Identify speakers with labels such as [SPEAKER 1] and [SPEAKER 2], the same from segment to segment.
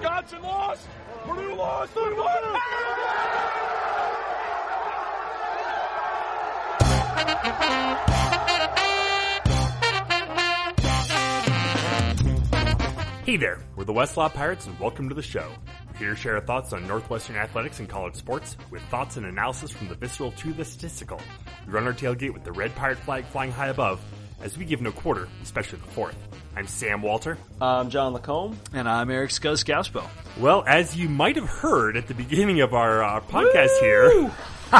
[SPEAKER 1] Wisconsin lost. Purdue lost.
[SPEAKER 2] Hey there, we're the Westlaw Pirates and welcome to the show. We're here to share our thoughts on Northwestern athletics and college sports with thoughts and analysis from the visceral to the statistical. We run our tailgate with the red pirate flag flying high above as we give no quarter, especially the fourth. I'm Sam Walter.
[SPEAKER 3] I'm John Lacombe.
[SPEAKER 4] And I'm Eric Skuzgaspo.
[SPEAKER 2] Well, as you might have heard at the beginning of our uh, podcast here,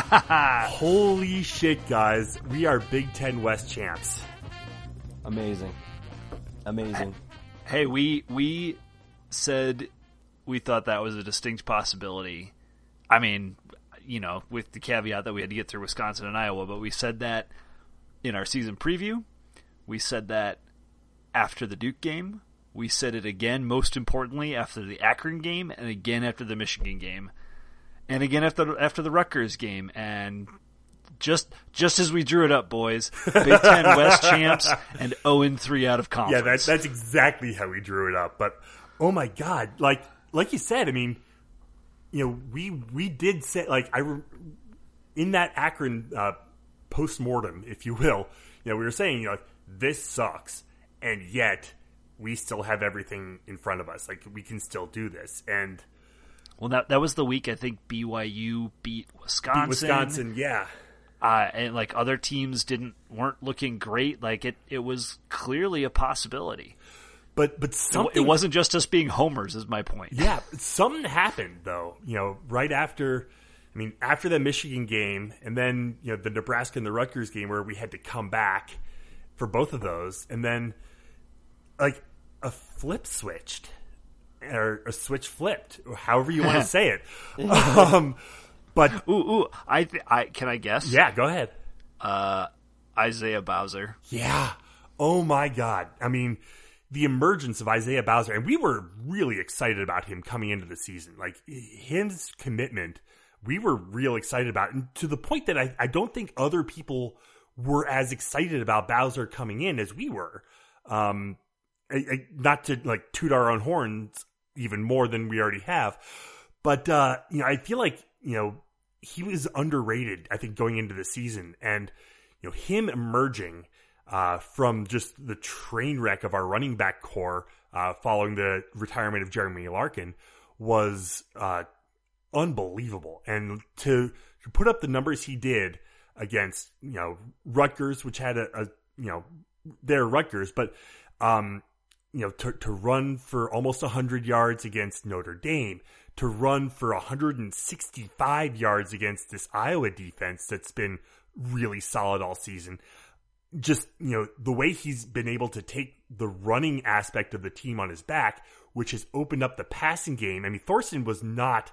[SPEAKER 2] holy shit, guys, we are Big Ten West champs.
[SPEAKER 3] Amazing. Amazing.
[SPEAKER 4] Hey, we we said we thought that was a distinct possibility. I mean, you know, with the caveat that we had to get through Wisconsin and Iowa, but we said that in our season preview. We said that after the Duke game. We said it again, most importantly, after the Akron game, and again after the Michigan game, and again after after the Rutgers game, and just just as we drew it up, boys. Big Ten West champs and zero and three out of conference.
[SPEAKER 2] Yeah, that's that's exactly how we drew it up. But oh my god, like like you said, I mean, you know, we we did say like I in that Akron uh, post mortem, if you will. You know, we were saying you know this sucks, and yet we still have everything in front of us. Like we can still do this, and.
[SPEAKER 4] Well, that that was the week I think BYU beat Wisconsin.
[SPEAKER 2] Beat Wisconsin, yeah
[SPEAKER 4] uh, and like other teams didn't weren't looking great. Like it, it was clearly a possibility.
[SPEAKER 2] But but something
[SPEAKER 4] it wasn't just us being homers. Is my point.
[SPEAKER 2] Yeah, something happened though. You know, right after. I mean, after the Michigan game, and then you know the Nebraska and the Rutgers game, where we had to come back for both of those, and then like a flip switched or a switch flipped, or however you want to say it. um, but
[SPEAKER 4] ooh, ooh, I, th- I can I guess?
[SPEAKER 2] Yeah, go ahead.
[SPEAKER 4] Uh, Isaiah Bowser.
[SPEAKER 2] Yeah. Oh my God. I mean, the emergence of Isaiah Bowser, and we were really excited about him coming into the season. Like his commitment, we were real excited about, and to the point that I, I don't think other people were as excited about Bowser coming in as we were. Um, I, I, not to like toot our own horns even more than we already have, but uh, you know, I feel like you know, he was underrated, I think, going into the season. And, you know, him emerging uh, from just the train wreck of our running back core uh, following the retirement of Jeremy Larkin was uh, unbelievable. And to, to put up the numbers he did against, you know, Rutgers, which had a, a you know, their Rutgers, but, um, you know, to, to run for almost 100 yards against Notre Dame, to run for 165 yards against this Iowa defense that's been really solid all season. Just, you know, the way he's been able to take the running aspect of the team on his back, which has opened up the passing game. I mean, Thorson was not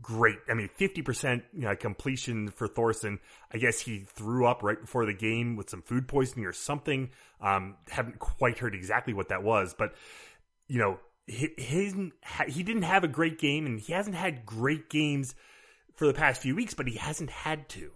[SPEAKER 2] great. I mean, 50% you know, completion for Thorson. I guess he threw up right before the game with some food poisoning or something. Um, haven't quite heard exactly what that was, but, you know, he, he didn't have a great game, and he hasn't had great games for the past few weeks, but he hasn't had to.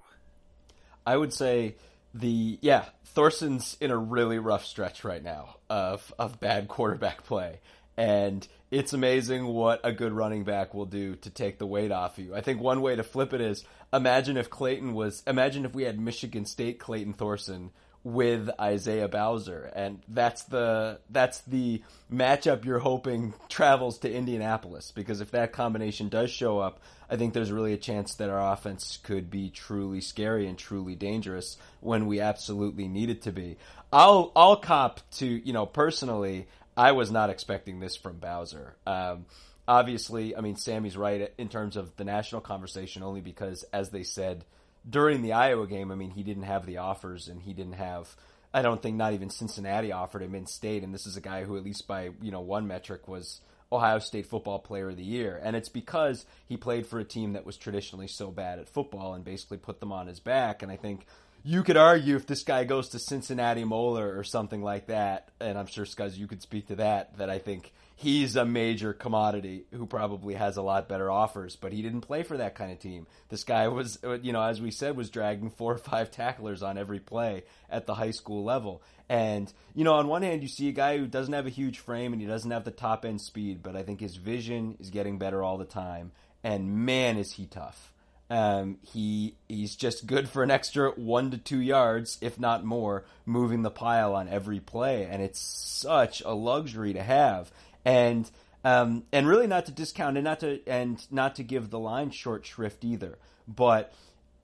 [SPEAKER 3] I would say the yeah Thorson's in a really rough stretch right now of of bad quarterback play, and it's amazing what a good running back will do to take the weight off you. I think one way to flip it is imagine if Clayton was imagine if we had Michigan State Clayton Thorson with Isaiah Bowser, and that's the that's the matchup you're hoping travels to Indianapolis because if that combination does show up, I think there's really a chance that our offense could be truly scary and truly dangerous when we absolutely need it to be. I'll I'll cop to you know personally, I was not expecting this from Bowser. Um, obviously, I mean Sammy's right in terms of the national conversation, only because as they said during the Iowa game, I mean, he didn't have the offers and he didn't have. I don't think not even Cincinnati offered him in state, and this is a guy who, at least by you know one metric, was Ohio State Football Player of the Year, and it's because he played for a team that was traditionally so bad at football and basically put them on his back. And I think you could argue if this guy goes to Cincinnati Moeller or something like that, and I'm sure Scuzz, you could speak to that. That I think he's a major commodity who probably has a lot better offers, but he didn't play for that kind of team. This guy was, uh, you know, as we said, was dragging four or five tacklers on every play at the high school level. And, you know, on one hand, you see a guy who doesn't have a huge frame and he doesn't have the top end speed, but I think his vision is getting better all the time. And man, is he tough. Um, he he's just good for an extra one to two yards, if not more, moving the pile on every play, and it's such a luxury to have. And um, and really not to discount and not to and not to give the line short shrift either, but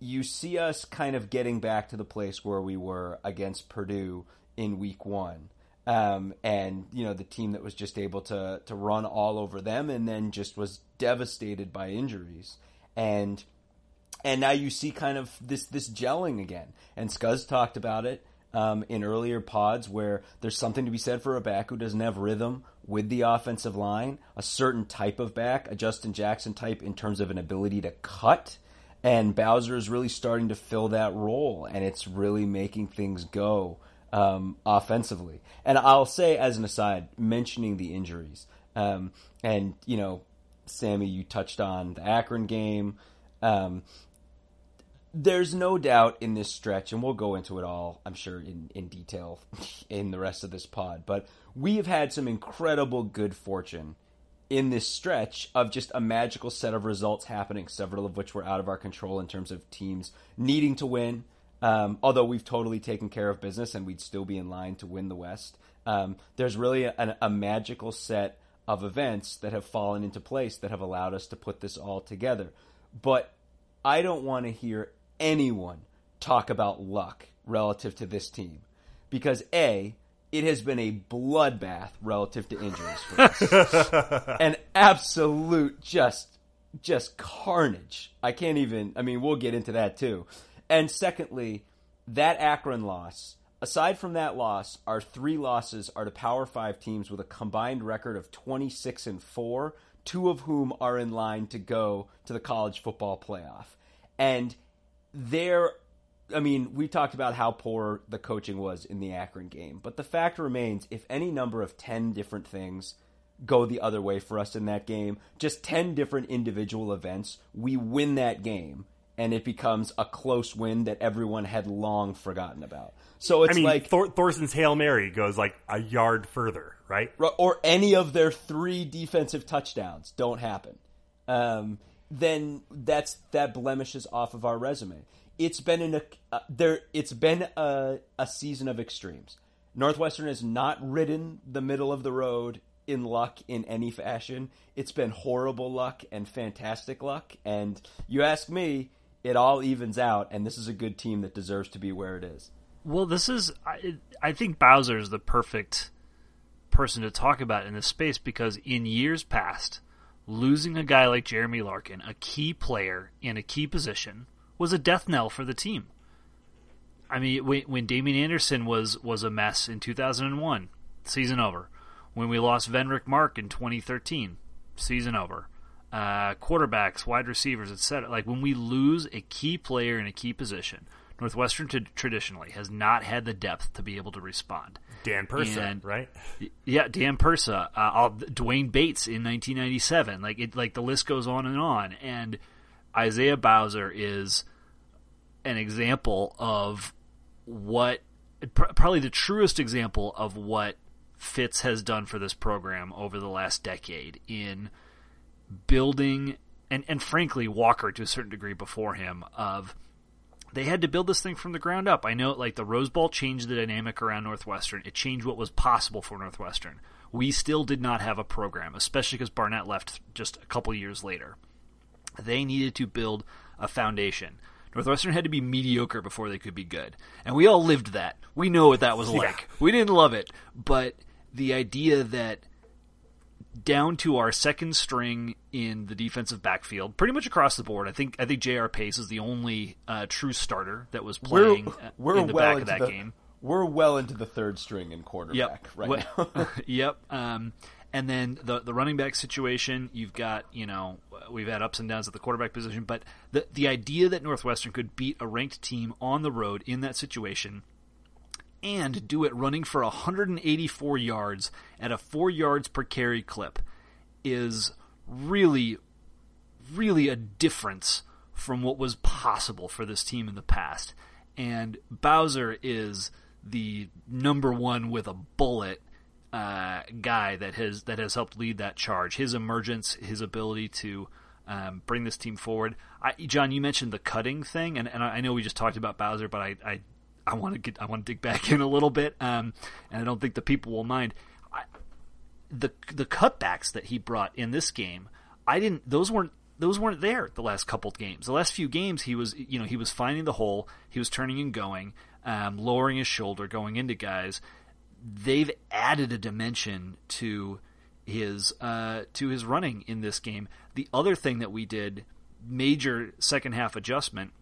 [SPEAKER 3] you see us kind of getting back to the place where we were against Purdue in week one. Um, and you know the team that was just able to to run all over them and then just was devastated by injuries and and now you see kind of this this gelling again. And Scuzz talked about it um, in earlier pods where there's something to be said for a back who doesn't have rhythm with the offensive line, a certain type of back, a Justin Jackson type in terms of an ability to cut. And Bowser is really starting to fill that role, and it's really making things go um, offensively. And I'll say, as an aside, mentioning the injuries, um, and you know, Sammy, you touched on the Akron game. Um, there's no doubt in this stretch, and we'll go into it all, I'm sure, in, in detail in the rest of this pod, but we have had some incredible good fortune in this stretch of just a magical set of results happening, several of which were out of our control in terms of teams needing to win. Um, although we've totally taken care of business and we'd still be in line to win the West, um, there's really a, a magical set of events that have fallen into place that have allowed us to put this all together. But I don't want to hear anyone talk about luck relative to this team because A, it has been a bloodbath relative to injuries for us. An absolute just just carnage. I can't even I mean we'll get into that too. And secondly, that Akron loss, aside from that loss, our three losses are to Power 5 teams with a combined record of 26 and 4, two of whom are in line to go to the college football playoff. And there I mean, we talked about how poor the coaching was in the Akron game, but the fact remains if any number of 10 different things go the other way for us in that game, just 10 different individual events, we win that game and it becomes a close win that everyone had long forgotten about. So it's
[SPEAKER 2] I mean,
[SPEAKER 3] like
[SPEAKER 2] Thor- Thorson's Hail Mary goes like a yard further, right?
[SPEAKER 3] or any of their three defensive touchdowns don't happen. Um, then that's that blemishes off of our resume. It's been in a uh, there. It's been a, a season of extremes. Northwestern has not ridden the middle of the road in luck in any fashion. It's been horrible luck and fantastic luck. And you ask me, it all evens out. And this is a good team that deserves to be where it is.
[SPEAKER 4] Well, this is I, I think Bowser is the perfect person to talk about in this space because in years past, losing a guy like Jeremy Larkin, a key player in a key position, was a death knell for the team. I mean, when, when Damien Anderson was was a mess in 2001, season over. When we lost Venric Mark in 2013, season over. Uh, quarterbacks, wide receivers, etc. Like when we lose a key player in a key position, Northwestern t- traditionally has not had the depth to be able to respond.
[SPEAKER 2] Dan Persa,
[SPEAKER 4] And-
[SPEAKER 2] right?
[SPEAKER 4] Yeah, Dan Persa, uh, D'Wayne Bates in 1997. Like it, like the list goes on and on. And Isaiah Bowser is an example of what, pr- probably the truest example of what Fitz has done for this program over the last decade in building, and and frankly Walker to a certain degree before him of they had to build this thing from the ground up. I know, like the Rose Bowl changed the dynamic around Northwestern. It changed what was possible for Northwestern. We still did not have a program, especially because Barnett left just a couple years later. They needed to build a foundation. Northwestern had to be mediocre before they could be good, and we all lived that. We know what that was like. We didn't love it, but the idea that down to our second string in the defensive backfield, pretty much across the board. I think I think J.R. Pace is the only uh, true starter that was
[SPEAKER 3] We're,
[SPEAKER 4] playing uh,
[SPEAKER 3] we're
[SPEAKER 4] in the
[SPEAKER 3] well
[SPEAKER 4] back of that
[SPEAKER 3] the,
[SPEAKER 4] game.
[SPEAKER 3] We're well into the third string in quarterback right
[SPEAKER 4] What-
[SPEAKER 3] now.
[SPEAKER 4] yep. Um, and then the the running back situation, you've got you know we've had ups and downs at the quarterback position, but the the idea that Northwestern could beat a ranked team on the road in that situation and do it running for 184 yards at a 4 yards per carry clip is really really a difference from what was possible for this team in the past. And Bowser is the number one with a bullet uh, guy that has that has helped lead that charge. His emergence, his ability to um, bring this team forward. I, John, you mentioned the cutting thing, and, and I know we just talked about Bowser, but I, I, I want to get I want to dig back in a little bit, um, and I don't think the people will mind. I, the the cutbacks that he brought in this game, I didn't. Those weren't those weren't there the last couple games. The last few games, he was you know he was finding the hole, he was turning and going, um, lowering his shoulder, going into guys. They've added a dimension to his uh, to his running in this game. The other thing that we did, major second half adjustment,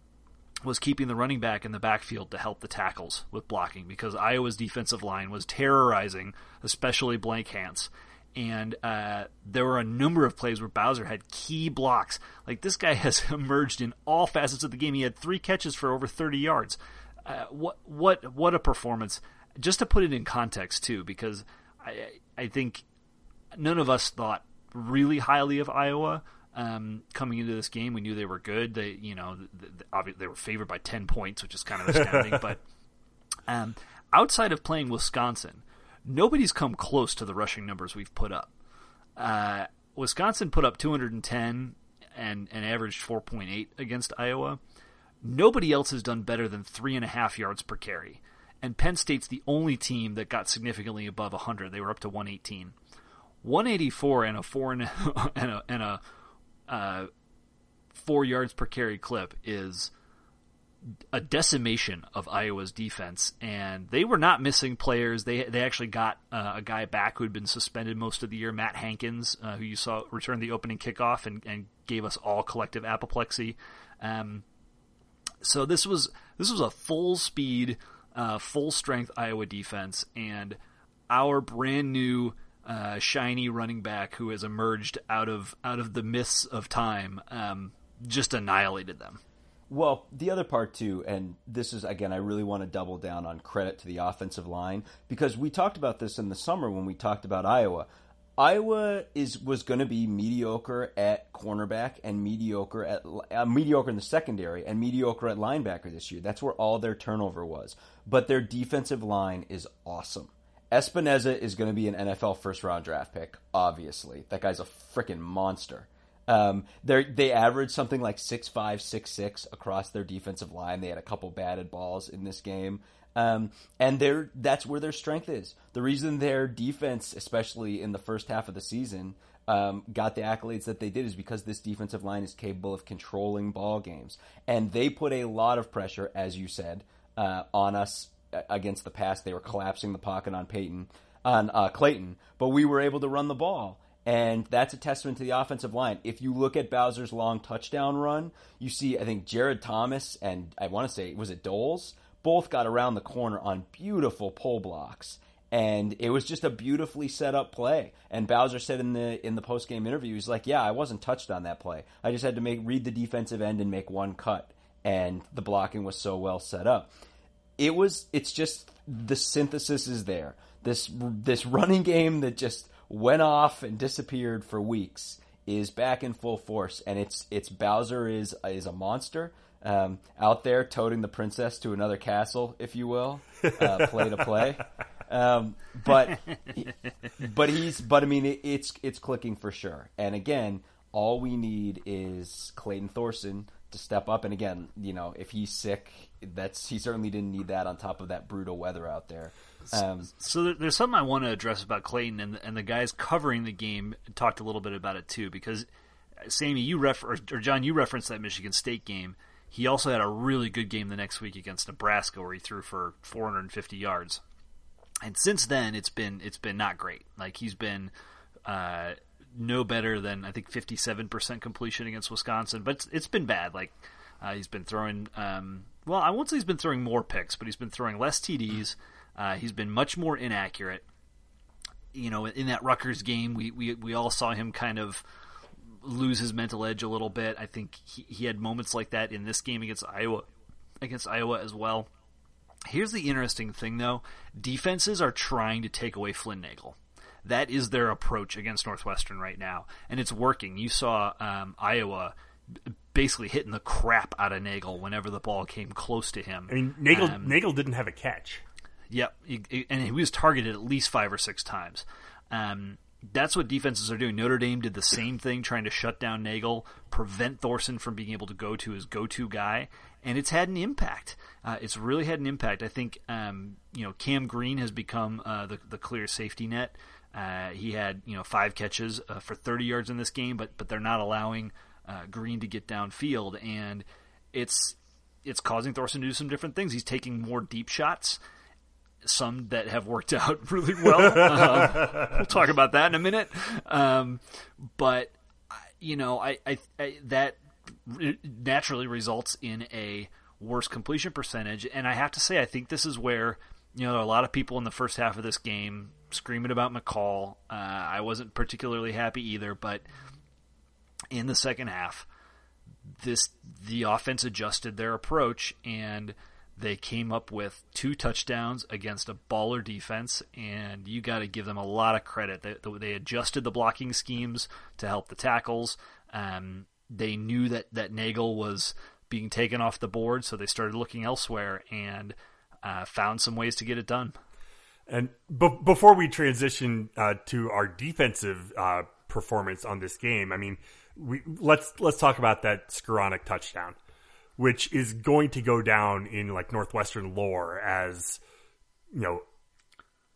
[SPEAKER 4] was keeping the running back in the backfield to help the tackles with blocking because Iowa's defensive line was terrorizing, especially blank hands and uh, there were a number of plays where Bowser had key blocks. Like this guy has emerged in all facets of the game. He had three catches for over 30 yards. Uh, what what what a performance! Just to put it in context too, because I I think none of us thought really highly of Iowa. Um, coming into this game, we knew they were good. They, you know, they, they were favored by ten points, which is kind of astounding. but um, outside of playing Wisconsin, nobody's come close to the rushing numbers we've put up. Uh, Wisconsin put up 210 and, and averaged 4.8 against Iowa. Nobody else has done better than three and a half yards per carry. And Penn State's the only team that got significantly above 100. They were up to 118. 184 and a four and a, and a, and a uh, four yards per carry clip is a decimation of Iowa's defense, and they were not missing players. They they actually got uh, a guy back who had been suspended most of the year, Matt Hankins, uh, who you saw return the opening kickoff and, and gave us all collective apoplexy. Um, so this was this was a full speed, uh, full strength Iowa defense, and our brand new. Uh, shiny running back who has emerged out of out of the mists of time um, just annihilated them.
[SPEAKER 3] Well, the other part too, and this is again, I really want to double down on credit to the offensive line because we talked about this in the summer when we talked about Iowa. Iowa is was going to be mediocre at cornerback and mediocre at uh, mediocre in the secondary and mediocre at linebacker this year. That's where all their turnover was. But their defensive line is awesome. Epenesa is going to be an NFL first round draft pick. Obviously, that guy's a freaking monster. Um, they they average something like six five, six six across their defensive line. They had a couple batted balls in this game, um, and they that's where their strength is. The reason their defense, especially in the first half of the season, um, got the accolades that they did is because this defensive line is capable of controlling ball games, and they put a lot of pressure, as you said, uh, on us against the pass. They were collapsing the pocket on Peyton, on uh, Clayton, but we were able to run the ball. And that's a testament to the offensive line. If you look at Bowser's long touchdown run, you see, I think Jared Thomas and I want to say, was it Doles? Both got around the corner on beautiful pull blocks. And it was just a beautifully set up play. And Bowser said in the in the post game interview, he's like, "Yeah, I wasn't touched on that play. I just had to make read the defensive end and make one cut, and the blocking was so well set up." It was. It's just the synthesis is there. This this running game that just went off and disappeared for weeks is back in full force, and it's it's Bowser is is a monster um, out there toting the princess to another castle, if you will, uh, play to play. Um, but but he's but I mean it, it's it's clicking for sure. And again, all we need is Clayton Thorson to step up. And again, you know, if he's sick, that's he certainly didn't need that on top of that brutal weather out there.
[SPEAKER 4] Um, so there's something I want to address about Clayton and and the guys covering the game talked a little bit about it too because Sammy, you refer or John, you referenced that Michigan State game. He also had a really good game the next week against Nebraska where he threw for 450 yards. And since then, it's been it's been not great. Like he's been uh, no better than I think 57% completion against Wisconsin, but it's, it's been bad. Like uh, he's been throwing. Um, well, I won't say he's been throwing more picks, but he's been throwing less TDs. Uh, he's been much more inaccurate. You know, in that Rutgers game, we, we, we all saw him kind of lose his mental edge a little bit. I think he, he had moments like that in this game against Iowa, against Iowa as well. Here's the interesting thing, though: defenses are trying to take away Flynn Nagel. That is their approach against Northwestern right now, and it's working. You saw um, Iowa basically hitting the crap out of Nagel whenever the ball came close to him.
[SPEAKER 2] I mean, Nagel
[SPEAKER 4] Um,
[SPEAKER 2] Nagel didn't have a catch.
[SPEAKER 4] Yep, and he was targeted at least five or six times. Um, that's what defenses are doing. Notre Dame did the same thing, trying to shut down Nagel, prevent Thorson from being able to go to his go-to guy, and it's had an impact. Uh, it's really had an impact. I think um, you know Cam Green has become uh, the the clear safety net. Uh, he had you know five catches uh, for 30 yards in this game, but but they're not allowing uh, Green to get downfield, and it's it's causing Thorson to do some different things. He's taking more deep shots some that have worked out really well. um, we'll talk about that in a minute. Um, but you know, I, I, I that naturally results in a worse completion percentage, and I have to say, I think this is where you know a lot of people in the first half of this game screaming about McCall. Uh, I wasn't particularly happy either, but in the second half, this the offense adjusted their approach and they came up with two touchdowns against a baller defense. And you got to give them a lot of credit. They, they adjusted the blocking schemes to help the tackles. Um, they knew that, that nagel was being taken off the board so they started looking elsewhere and uh, found some ways to get it done
[SPEAKER 2] And be- before we transition uh, to our defensive uh, performance on this game, I mean, we let's let's talk about that Skowronek touchdown, which is going to go down in like Northwestern lore as you know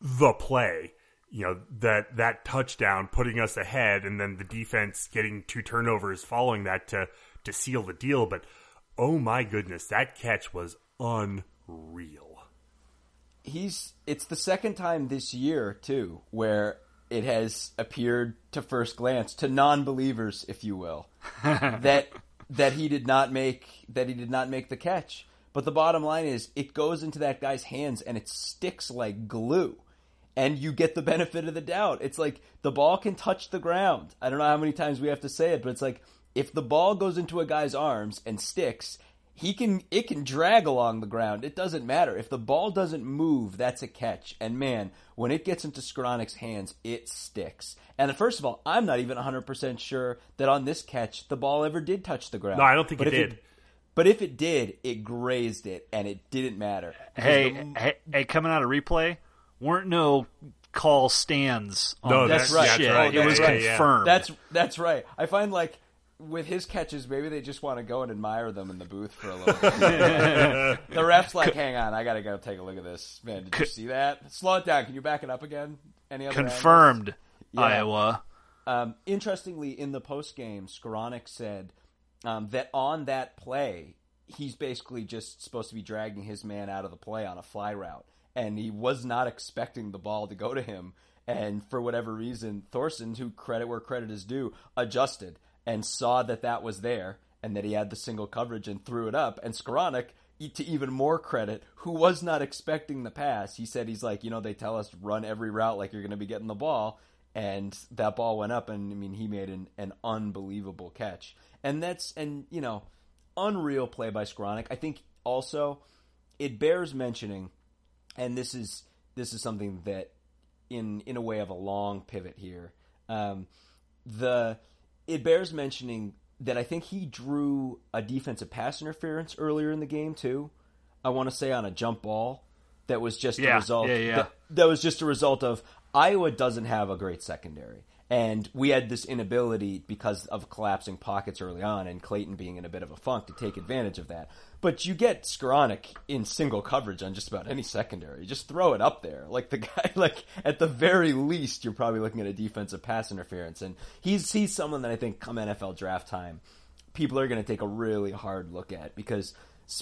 [SPEAKER 2] the play. You know that that touchdown putting us ahead, and then the defense getting two turnovers following that to to seal the deal. But oh my goodness, that catch was unreal.
[SPEAKER 3] He's it's the second time this year too where it has appeared to first glance to non-believers if you will that that he did not make that he did not make the catch. But the bottom line is it goes into that guy's hands and it sticks like glue. And you get the benefit of the doubt. It's like the ball can touch the ground. I don't know how many times we have to say it but it's like if the ball goes into a guy's arms and sticks he can it can drag along the ground. It doesn't matter. If the ball doesn't move, that's a catch. And man, when it gets into Skowronek's hands, it sticks. And first of all, I'm not even 100% sure that on this catch the ball ever did touch the ground.
[SPEAKER 2] No, I don't think
[SPEAKER 3] But
[SPEAKER 2] it
[SPEAKER 3] if
[SPEAKER 2] did.
[SPEAKER 3] but if it did, it grazed it and it didn't matter.
[SPEAKER 4] Hey,
[SPEAKER 3] the-
[SPEAKER 4] hey hey coming out of replay weren't no call stands on
[SPEAKER 2] No,
[SPEAKER 4] this
[SPEAKER 3] that's right.
[SPEAKER 4] shit.
[SPEAKER 3] Oh,
[SPEAKER 4] it was
[SPEAKER 3] right.
[SPEAKER 4] confirmed
[SPEAKER 3] That's that's right. I find like with his catches, maybe they just want to go and admire them in the booth for a little bit. the ref's like, "Hang on, I gotta go take a look at this." Man, did you see that? Slow it down. Can you back it up again? Any other
[SPEAKER 4] confirmed
[SPEAKER 3] Yeah.
[SPEAKER 4] Iowa.
[SPEAKER 3] Um, interestingly, in the post game, Skowronek said um, that on that play, he's basically just supposed to be dragging his man out of the play on a fly route, and he was not expecting the ball to go to him. And for whatever reason, Thorson, who credit where credit is due, adjusted and saw that that was there and that he had the single coverage and threw it up. And Skowronek, e- to even more credit, who was not expecting the pass, he said he's like, you know, they tell us run every route like you're going to be getting the ball and that ball went up and I mean he made an, an unbelievable catch. And that's and you know, unreal play by Skowronek. I think also it bears mentioning and this is this is something that in in a way of a long pivot here. Um, the it bears mentioning that I think he drew a defensive pass interference earlier in the game too. I want to say on a jump ball that was just a result.
[SPEAKER 4] yeah, yeah.
[SPEAKER 3] That, that was just a result of Iowa doesn't have a great secondary. And we had this inability because of collapsing pockets early on and Clayton being in a bit of a funk to take advantage of that. But you get Skowronek in single coverage on just about any secondary. Just throw it up there. Like the guy like at the very least you're probably looking at a defensive pass interference. And he's he's someone that I think come NFL draft time people are going to take a really hard look at because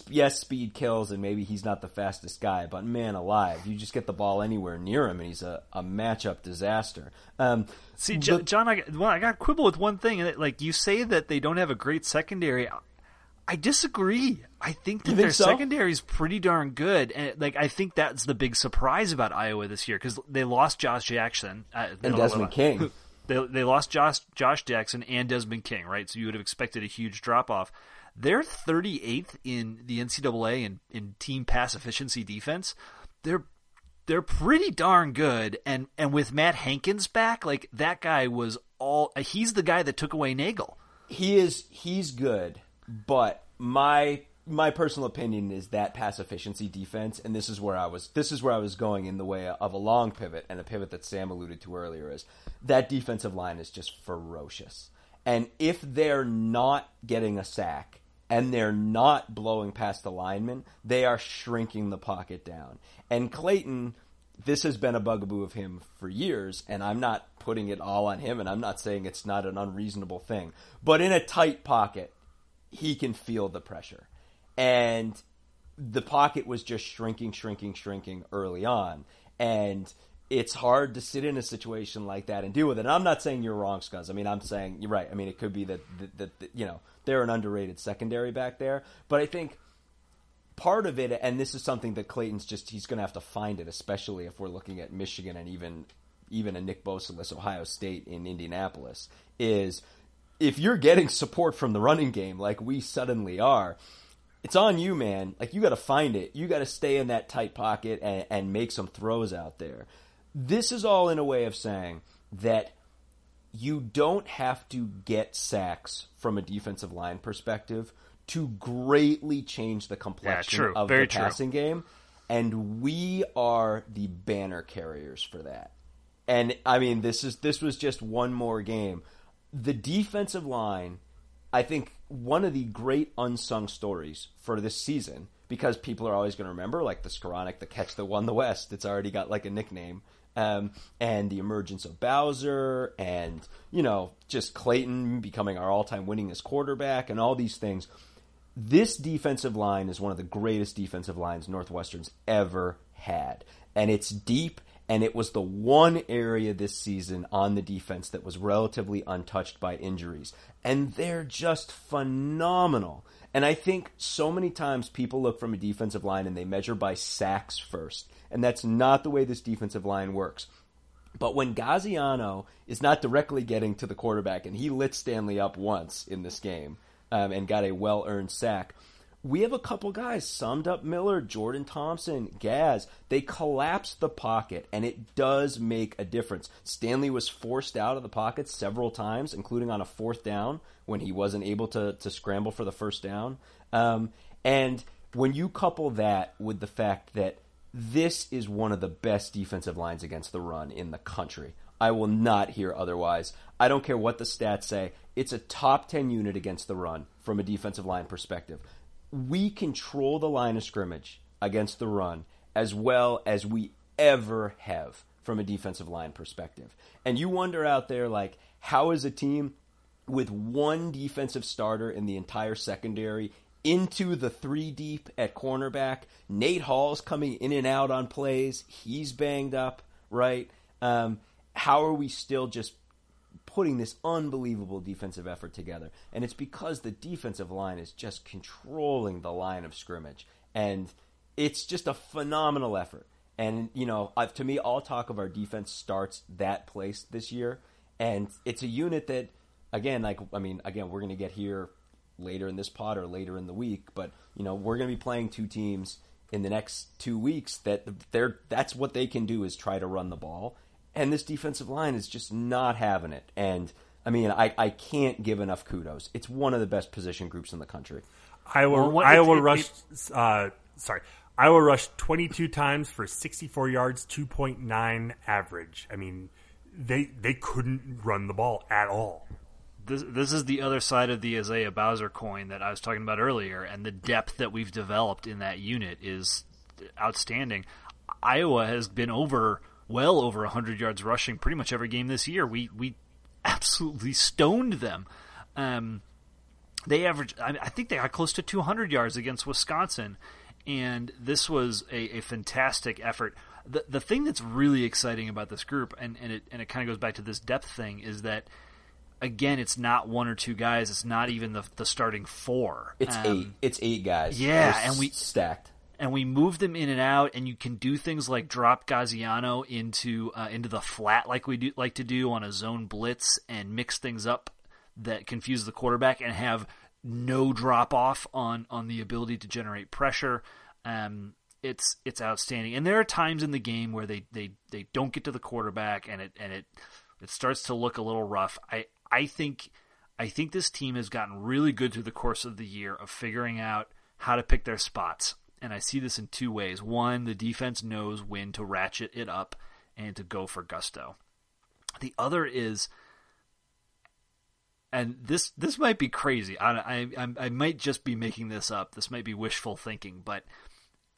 [SPEAKER 3] yes, speed kills, and maybe he's not the fastest guy, but man alive, you just get the ball anywhere near him, and he's a, a matchup disaster. Um,
[SPEAKER 4] See, Jo- John, I, got- well, I got quibble with one thing. Like you say that they don't have a great secondary. I disagree. I think that
[SPEAKER 3] think
[SPEAKER 4] their
[SPEAKER 3] so?
[SPEAKER 4] secondary is pretty darn good, and like I think that's the big surprise about Iowa this year because they lost Josh Jackson uh,
[SPEAKER 3] and Desmond King.
[SPEAKER 4] they they lost Josh Josh Jackson and Desmond King, right? So you would have expected a huge drop off. They're 38th in the NCAA in, in team pass efficiency defense. They're they're pretty darn good, and and with Matt Hankins back, like that guy was all. He's the guy that took away Nagel.
[SPEAKER 3] He is he's good, but my my personal opinion is that pass efficiency defense, and this is where I was this is where I was going in the way of a long pivot and a pivot that Sam alluded to earlier is that defensive line is just ferocious. And if they're not getting a sack and they're not blowing past the lineman, they are shrinking the pocket down. And Clayton, this has been a bugaboo of him for years, and I'm not putting it all on him, and I'm not saying it's not an unreasonable thing. But in a tight pocket, he can feel the pressure. And the pocket was just shrinking, shrinking, shrinking early on. And it's hard to sit in a situation like that and deal with it. And I'm not saying you're wrong, Scuzz. I mean, I'm saying you're right. I mean, it could be that, that, that, you know, they're an underrated secondary back there. But I think part of it, and this is something that Clayton's just, he's going to have to find it, especially if we're looking at Michigan and even even a Nick Bosa Ohio State in Indianapolis, is if you're getting support from the running game like we suddenly are, it's on you, man. Like you got to find it. You got to stay in that tight pocket and, and make some throws out there. This is all in a way of saying that you don't have to get sacks from a defensive line perspective to greatly change the complexion
[SPEAKER 4] true.
[SPEAKER 3] of
[SPEAKER 4] Very
[SPEAKER 3] the
[SPEAKER 4] true.
[SPEAKER 3] passing game. And we are the banner carriers for that. And I mean, this is this was just one more game. The defensive line, I think, one of the great unsung stories for this season because people are always going to remember, like the Skowronek, the catch that won the West. It's already got like a nickname. Um, and the emergence of Bowser, and you know, just Clayton becoming our all-time winningest quarterback, and all these things. This defensive line is one of the greatest defensive lines Northwestern's ever had, and it's deep. And it was the one area this season on the defense that was relatively untouched by injuries. And they're just phenomenal. And I think so many times people look from a defensive line and they measure by sacks first. And that's not the way this defensive line works. But when Gaziano is not directly getting to the quarterback, and he lit Stanley up once in this game um, and got a well earned sack, we have a couple guys Samdup Miller, Jordan Thompson, Gaz. They collapse the pocket, and it does make a difference. Stanley was forced out of the pocket several times, including on a fourth down when he wasn't able to, to scramble for the first down. Um, and when you couple that with the fact that this is one of the best defensive lines against the run in the country. I will not hear otherwise. I don't care what the stats say. It's a top 10 unit against the run from a defensive line perspective. We control the line of scrimmage against the run as well as we ever have from a defensive line perspective. And you wonder out there, like, how is a team with one defensive starter in the entire secondary into the three deep at cornerback. Nate Hall's coming in and out on plays. He's banged up, right? Um, how are we still just putting this unbelievable defensive effort together? And it's because the defensive line is just controlling the line of scrimmage. And it's just a phenomenal effort. And, you know, uh, to me, all talk of our defense starts that place this year. And it's a unit that, again, like, I mean, again, we're going to get here later in this pod or later in the week, but you know we're going to be playing two teams in the next two weeks that they're that's what they can do is try to run the ball, and this defensive line is just not having it. And I mean, I, I can't give enough kudos. It's one of the best position groups in the country.
[SPEAKER 2] Iowa
[SPEAKER 4] Well, what-
[SPEAKER 2] Iowa
[SPEAKER 4] it- it-
[SPEAKER 2] rushed. uh, sorry, Iowa rushed 22 times for 64 yards, 2.9 average. I mean, they they couldn't run the ball at all.
[SPEAKER 4] this this is the other side of the Isaiah Bowser coin that I was talking about earlier, and the depth that we've developed in that unit is outstanding. Iowa has been over well over 100 yards rushing pretty much every game this year. We we absolutely stoned them. Um, they averaged, I I think they got close to 200 yards against Wisconsin, and this was a, a fantastic effort. The the thing that's really exciting about this group, and, and it and it kind of goes back to this depth thing, is that again, it's not one or two guys. It's not even the the starting four.
[SPEAKER 3] It's
[SPEAKER 4] Um,
[SPEAKER 3] eight. It's eight guys.
[SPEAKER 4] yeah,
[SPEAKER 3] They're
[SPEAKER 4] and we-
[SPEAKER 3] stacked.
[SPEAKER 4] And we move them in and out, and you can do things like drop Gaziano into uh, into the flat like we do like to do on a zone blitz, and mix things up that confuse the quarterback, and have no drop off on on the ability to generate pressure. Um, it's it's outstanding, and there are times in the game where they, they, they don't get to the quarterback, and it and it it starts to look a little rough. I I think I think this team has gotten really good through the course of the year of figuring out how to pick their spots. And I see this in two ways. One, the defense knows when to ratchet it up and to go for gusto. The other is, and this this might be crazy. I, I I might just be making this up. This might be wishful thinking, but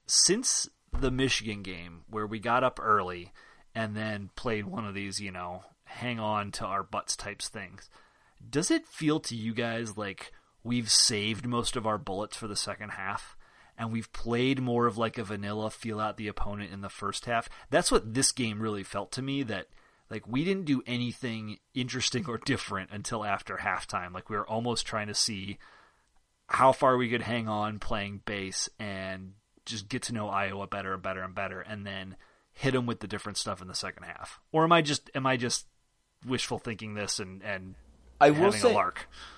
[SPEAKER 4] since the Michigan game where we got up early and then played one of these, you know, hang on to our butts types things does it feel to you guys like we've saved most of our bullets for the second half? And we've played more of like a vanilla feel out the opponent in the first half. That's what this game really felt to me that like we didn't do anything interesting or different until after halftime. Like we were almost trying to see how far we could hang on playing base and just get to know Iowa better and better and better and then hit them with the different stuff in the second half. Or am I just am I just wishful thinking this and and
[SPEAKER 3] I will say,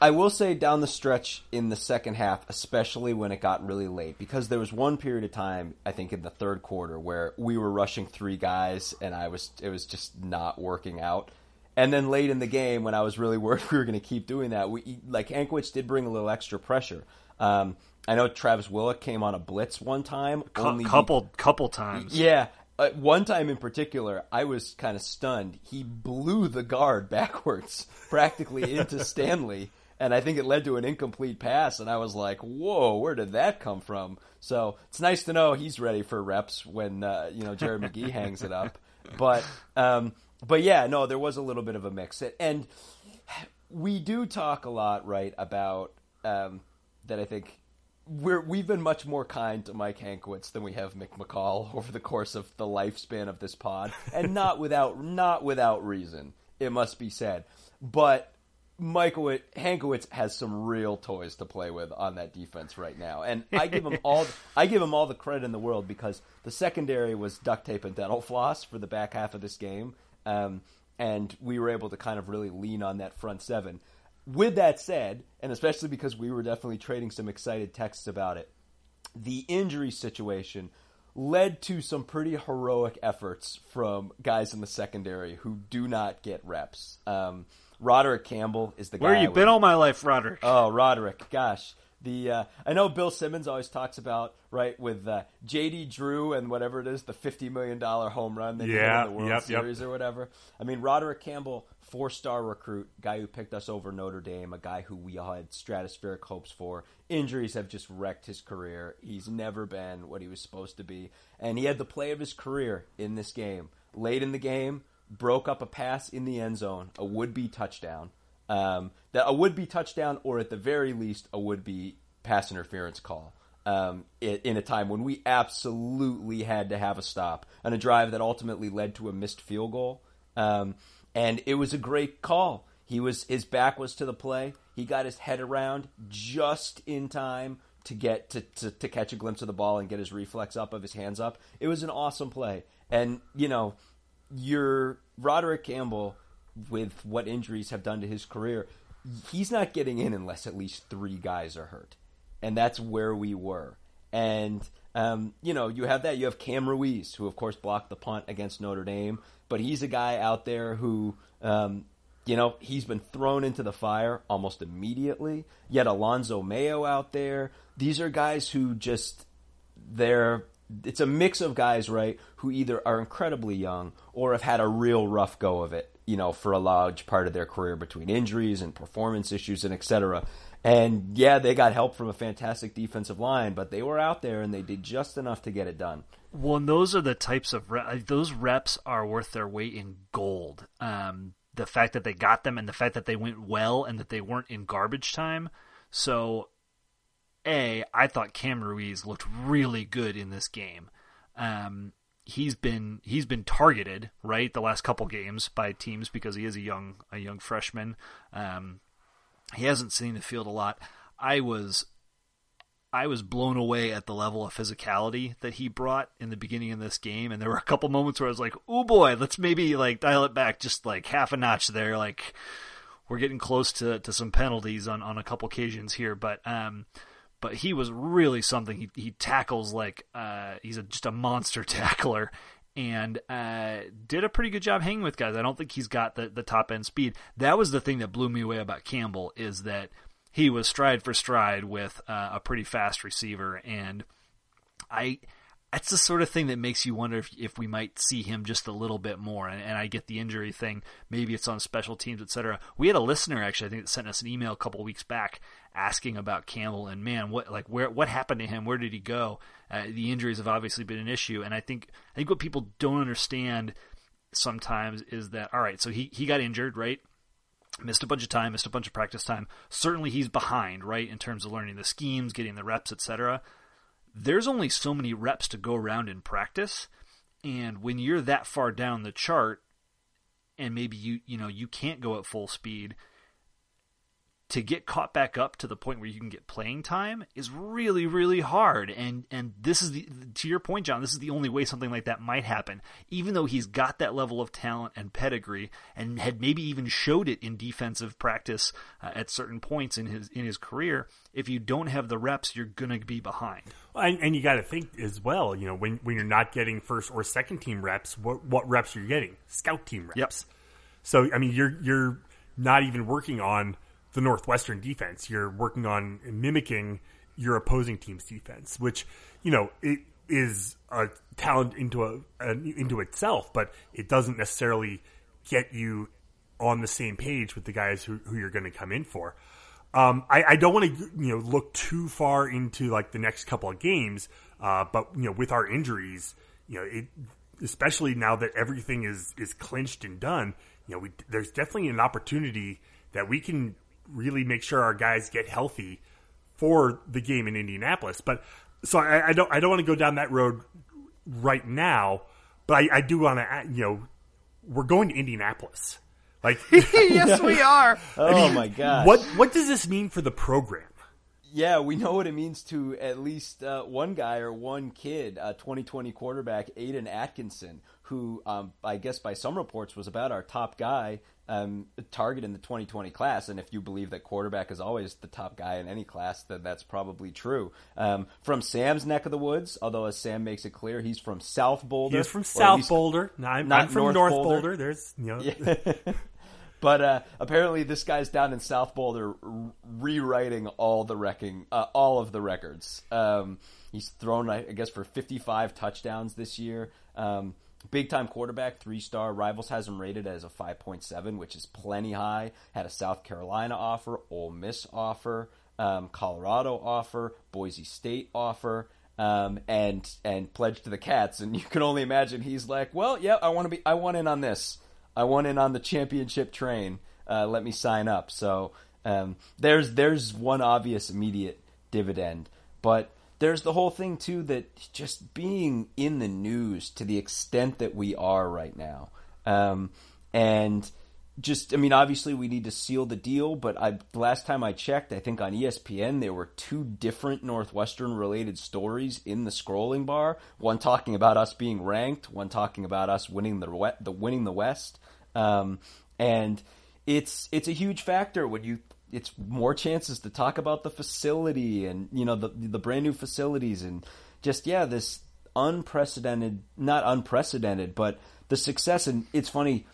[SPEAKER 3] I will say down the stretch in the second half, especially when it got really late, because there was one period of time, I think in the third quarter, where we were rushing three guys, and I was it was just not working out. And then late in the game, when I was really worried we were going to keep doing that, we like Hankwitz did bring a little extra pressure. Um, I know Travis Whillock came on a blitz one time,
[SPEAKER 4] only couple couple times.
[SPEAKER 3] Yeah, uh, one time in particular, I was kind of stunned. He blew the guard backwards, practically into Stanley, and I think it led to an incomplete pass. And I was like, "Whoa, where did that come from?" So it's nice to know he's ready for reps when uh, you know Jared McGee hangs it up. But um, but yeah, no, there was a little bit of a mix, and we do talk a lot, right, about um, that. I think we're we've been much more kind to Mike Hankwitz than we have Mick McCall over the course of the lifespan of this pod, and not without not without reason. It must be said, but Michael Hankwitz has some real toys to play with on that defense right now, and I give him all I give him all the credit in the world because the secondary was duct tape and dental floss for the back half of this game, um, and we were able to kind of really lean on that front seven with that said, and especially because we were definitely trading some excited texts about it, the injury situation led to some pretty heroic efforts from guys in the secondary who do not get reps. Um, Roderick Campbell is the
[SPEAKER 4] guy. Where you been all my life, Roderick?
[SPEAKER 3] Oh, Roderick, gosh. The uh, I know Bill Simmons always talks about right with uh, J.D. Drew and whatever it is, the fifty million dollar home run that yeah, in the World yep, Series yep. or whatever. I mean, Roderick Campbell four star recruit, guy who picked us over Notre Dame, a guy who we all had stratospheric hopes for. Injuries have just wrecked his career. He's never been what he was supposed to be. And he had the play of his career in this game. Late in the game, broke up a pass in the end zone, a would be touchdown. Um, that a would be touchdown, or at the very least, a would be pass interference call. Um, in a time when we absolutely had to have a stop on a drive that ultimately led to a missed field goal. Um, and it was a great call. He was his back was to the play. He got his head around just in time to get to, to, to catch a glimpse of the ball and get his reflex up of his hands up. It was an awesome play. And you know, your Roderick Campbell with what injuries have done to his career, he's not getting in unless at least three guys are hurt. And that's where we were. And um, you know, you have that. You have Cam Ruiz, who of course blocked the punt against Notre Dame but he's a guy out there who, um, you know, he's been thrown into the fire almost immediately. Yet Alonzo Mayo out there. These are guys who just they're it's a mix of guys, right, who either are incredibly young or have had a real rough go of it, you know, for a large part of their career between injuries and performance issues and etc. And yeah, they got help from a fantastic defensive line, but they were out there and they did just enough to get it done.
[SPEAKER 4] Well, and those are the types of re- those reps are worth their weight in gold. Um, the fact that they got them and the fact that they went well and that they weren't in garbage time. So, a I thought Cam Ruiz looked really good in this game. Um, he's been he's been targeted right the last couple games by teams because he is a young a young freshman. Um, he hasn't seen the field a lot. I was I was blown away at the level of physicality that he brought in the beginning of this game, and there were a couple moments where I was like, "Oh boy, let's maybe like dial it back just like half a notch there." Like we're getting close to, to some penalties on, on a couple occasions here, but um, but he was really something. He he tackles like uh, he's a, just a monster tackler, and uh, did a pretty good job hanging with guys. I don't think he's got the the top end speed. That was the thing that blew me away about Campbell is that he was stride for stride with uh, a pretty fast receiver, and I. That's the sort of thing that makes you wonder if, if we might see him just a little bit more. And, and I get the injury thing. Maybe it's on special teams, etc. We had a listener actually, I think, that sent us an email a couple weeks back asking about Campbell and man, what like where what happened to him? Where did he go? Uh, the injuries have obviously been an issue, and I think I think what people don't understand sometimes is that all right, so he he got injured, right? missed a bunch of time, missed a bunch of practice time. Certainly he's behind, right, in terms of learning the schemes, getting the reps, etc. There's only so many reps to go around in practice, and when you're that far down the chart and maybe you you know, you can't go at full speed, to get caught back up to the point where you can get playing time is really really hard. And and this is the to your point John this is the only way something like that might happen. Even though he's got that level of talent and pedigree and had maybe even showed it in defensive practice uh, at certain points in his in his career if you don't have the reps you're going to be behind.
[SPEAKER 2] And, and you got to think as well you know when when you're not getting first or second team reps what what reps are you getting? Scout team reps.
[SPEAKER 4] Yep.
[SPEAKER 2] so i mean you're you're not even working on the Northwestern defense. You're working on mimicking your opposing team's defense, which you know it is a talent into a, a, into itself, but it doesn't necessarily get you on the same page with the guys who, who you're going to come in for. Um, I, I, don't want to you know look too far into like the next couple of games, uh, but you know with our injuries, you know it, especially now that everything is is clinched and done, you know we, there's definitely an opportunity that we can really make sure our guys get healthy for the game in Indianapolis. But so I, I don't I don't want to go down that road right now, but I, I do want to you know we're going to Indianapolis. Like
[SPEAKER 4] yes, we are.
[SPEAKER 3] oh I mean, my god!
[SPEAKER 2] What what does this mean for the program?
[SPEAKER 3] Yeah, we know what it means to at least uh, one guy or one kid, uh, 2020 quarterback Aiden Atkinson, who um, I guess by some reports was about our top guy um, target in the 2020 class. And if you believe that quarterback is always the top guy in any class, then that's probably true. Um, from Sam's neck of the woods, although as Sam makes it clear, he's from South Boulder.
[SPEAKER 2] He's from South Boulder. No, I'm, not I'm from North, North Boulder. Boulder. There's, you know.
[SPEAKER 3] Yeah. But uh, apparently, this guy's down in South Boulder rewriting all the wrecking, uh, all of the records. Um, he's thrown, I guess, for 55 touchdowns this year. Um, Big time quarterback, three star. Rivals has him rated as a 5.7, which is plenty high. Had a South Carolina offer, Ole Miss offer, um, Colorado offer, Boise State offer, um, and and pledged to the Cats. And you can only imagine he's like, well, yeah, I want to be, I want in on this. I want in on the championship train. Uh, let me sign up. So um, there's there's one obvious immediate dividend, but there's the whole thing too that just being in the news to the extent that we are right now, um, and just I mean, obviously we need to seal the deal, but I last time I checked, I think on ESPN there were two different Northwestern related stories in the scrolling bar. One talking about us being ranked, one talking about us winning the the winning the West, um, and it's it's a huge factor when you it's more chances to talk about the facility and you know the the brand new facilities and just yeah this unprecedented not unprecedented but the success. And it's funny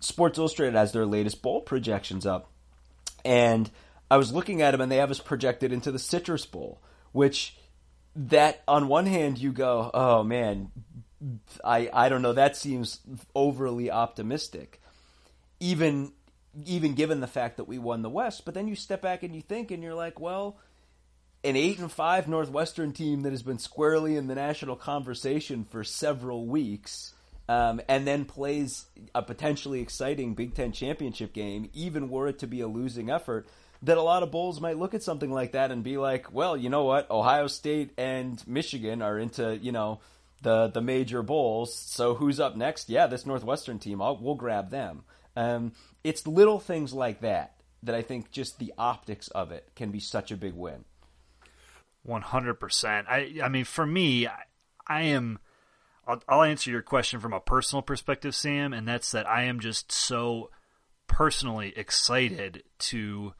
[SPEAKER 3] Sports Illustrated has their latest bowl projections up. And I was looking at them and they have us projected into the Citrus Bowl which that on one hand you go oh man I I don't know. That seems overly optimistic. Even even given the fact that we won the West. But then you step back and you think, and you're like, well, an eight and five Northwestern team that has been squarely in the national conversation for several weeks. Um, and then plays a potentially exciting Big Ten championship game, even were it to be a losing effort, that a lot of Bulls might look at something like that and be like, well, you know what? Ohio State and Michigan are into, you know, the, the major bowls. So who's up next? Yeah, this Northwestern team. I'll, we'll grab them. Um, it's little things like that that I think just the optics of it can be such a big win.
[SPEAKER 4] One hundred percent. I I mean, for me, I, I am. I'll, I'll answer your question from a personal perspective, Sam, and that's that I am just so personally excited to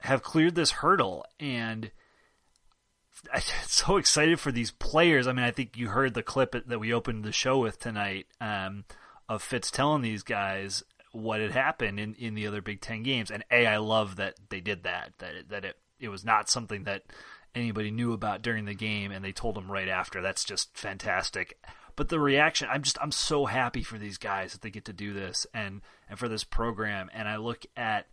[SPEAKER 4] have cleared this hurdle and I'm so excited for these players. I mean, I think you heard the clip that we opened the show with tonight um, of Fitz telling these guys what had happened in, in the other Big Ten games. And a, I love that they did that. That it, that it it was not something that anybody knew about during the game, and they told them right after. That's just fantastic. But the reaction, I'm just I'm so happy for these guys that they get to do this and and for this program. And I look at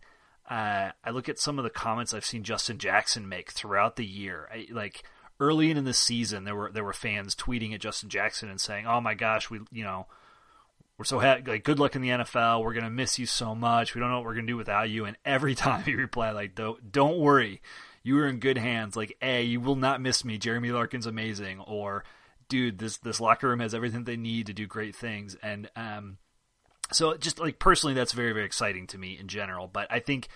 [SPEAKER 4] uh, I look at some of the comments I've seen Justin Jackson make throughout the year. I, like early in the season, there were there were fans tweeting at Justin Jackson and saying, "Oh my gosh, we you know." We're so happy. Like, good luck in the NFL. We're gonna miss you so much. We don't know what we're gonna do without you. And every time he replied, like, "Don't, don't worry, you are in good hands. Like, a, you will not miss me. Jeremy Larkin's amazing. Or, dude, this this locker room has everything they need to do great things. And um, so just like personally that's very very exciting to me in general but i think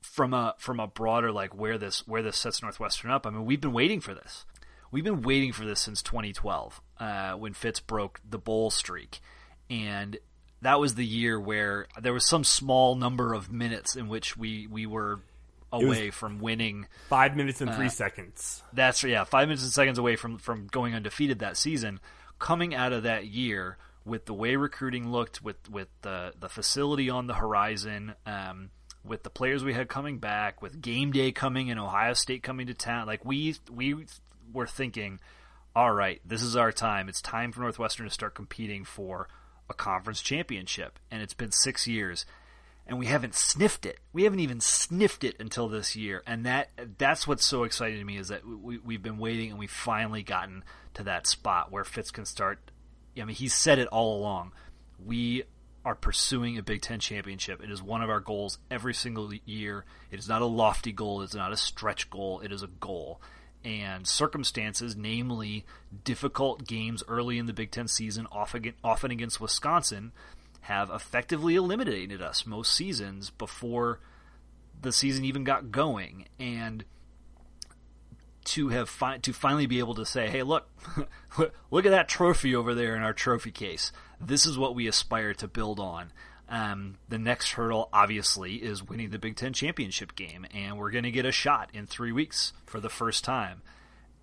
[SPEAKER 4] from a from a broader like where this where this sets northwestern up i mean we've been waiting for this we've been waiting for this since 2012 uh, when fitz broke the bowl streak and that was the year where there was some small number of minutes in which we we were away from winning
[SPEAKER 2] five minutes and three uh, seconds
[SPEAKER 4] that's yeah five minutes and seconds away from from going undefeated that season coming out of that year with the way recruiting looked, with with the the facility on the horizon, um, with the players we had coming back, with game day coming and Ohio State coming to town, like we we were thinking, all right, this is our time. It's time for Northwestern to start competing for a conference championship, and it's been six years. And we haven't sniffed it. We haven't even sniffed it until this year, and that that's what's so exciting to me is that we, we've been waiting and we've finally gotten to that spot where Fitz can start I mean, he's said it all along. We are pursuing a Big Ten championship. It is one of our goals every single year. It is not a lofty goal. It's not a stretch goal. It is a goal. And circumstances, namely difficult games early in the Big Ten season, often against Wisconsin, have effectively eliminated us most seasons before the season even got going. And to have fi- to finally be able to say, "Hey, look, look at that trophy over there in our trophy case. This is what we aspire to build on." Um, the next hurdle, obviously, is winning the Big Ten championship game, and we're going to get a shot in three weeks for the first time.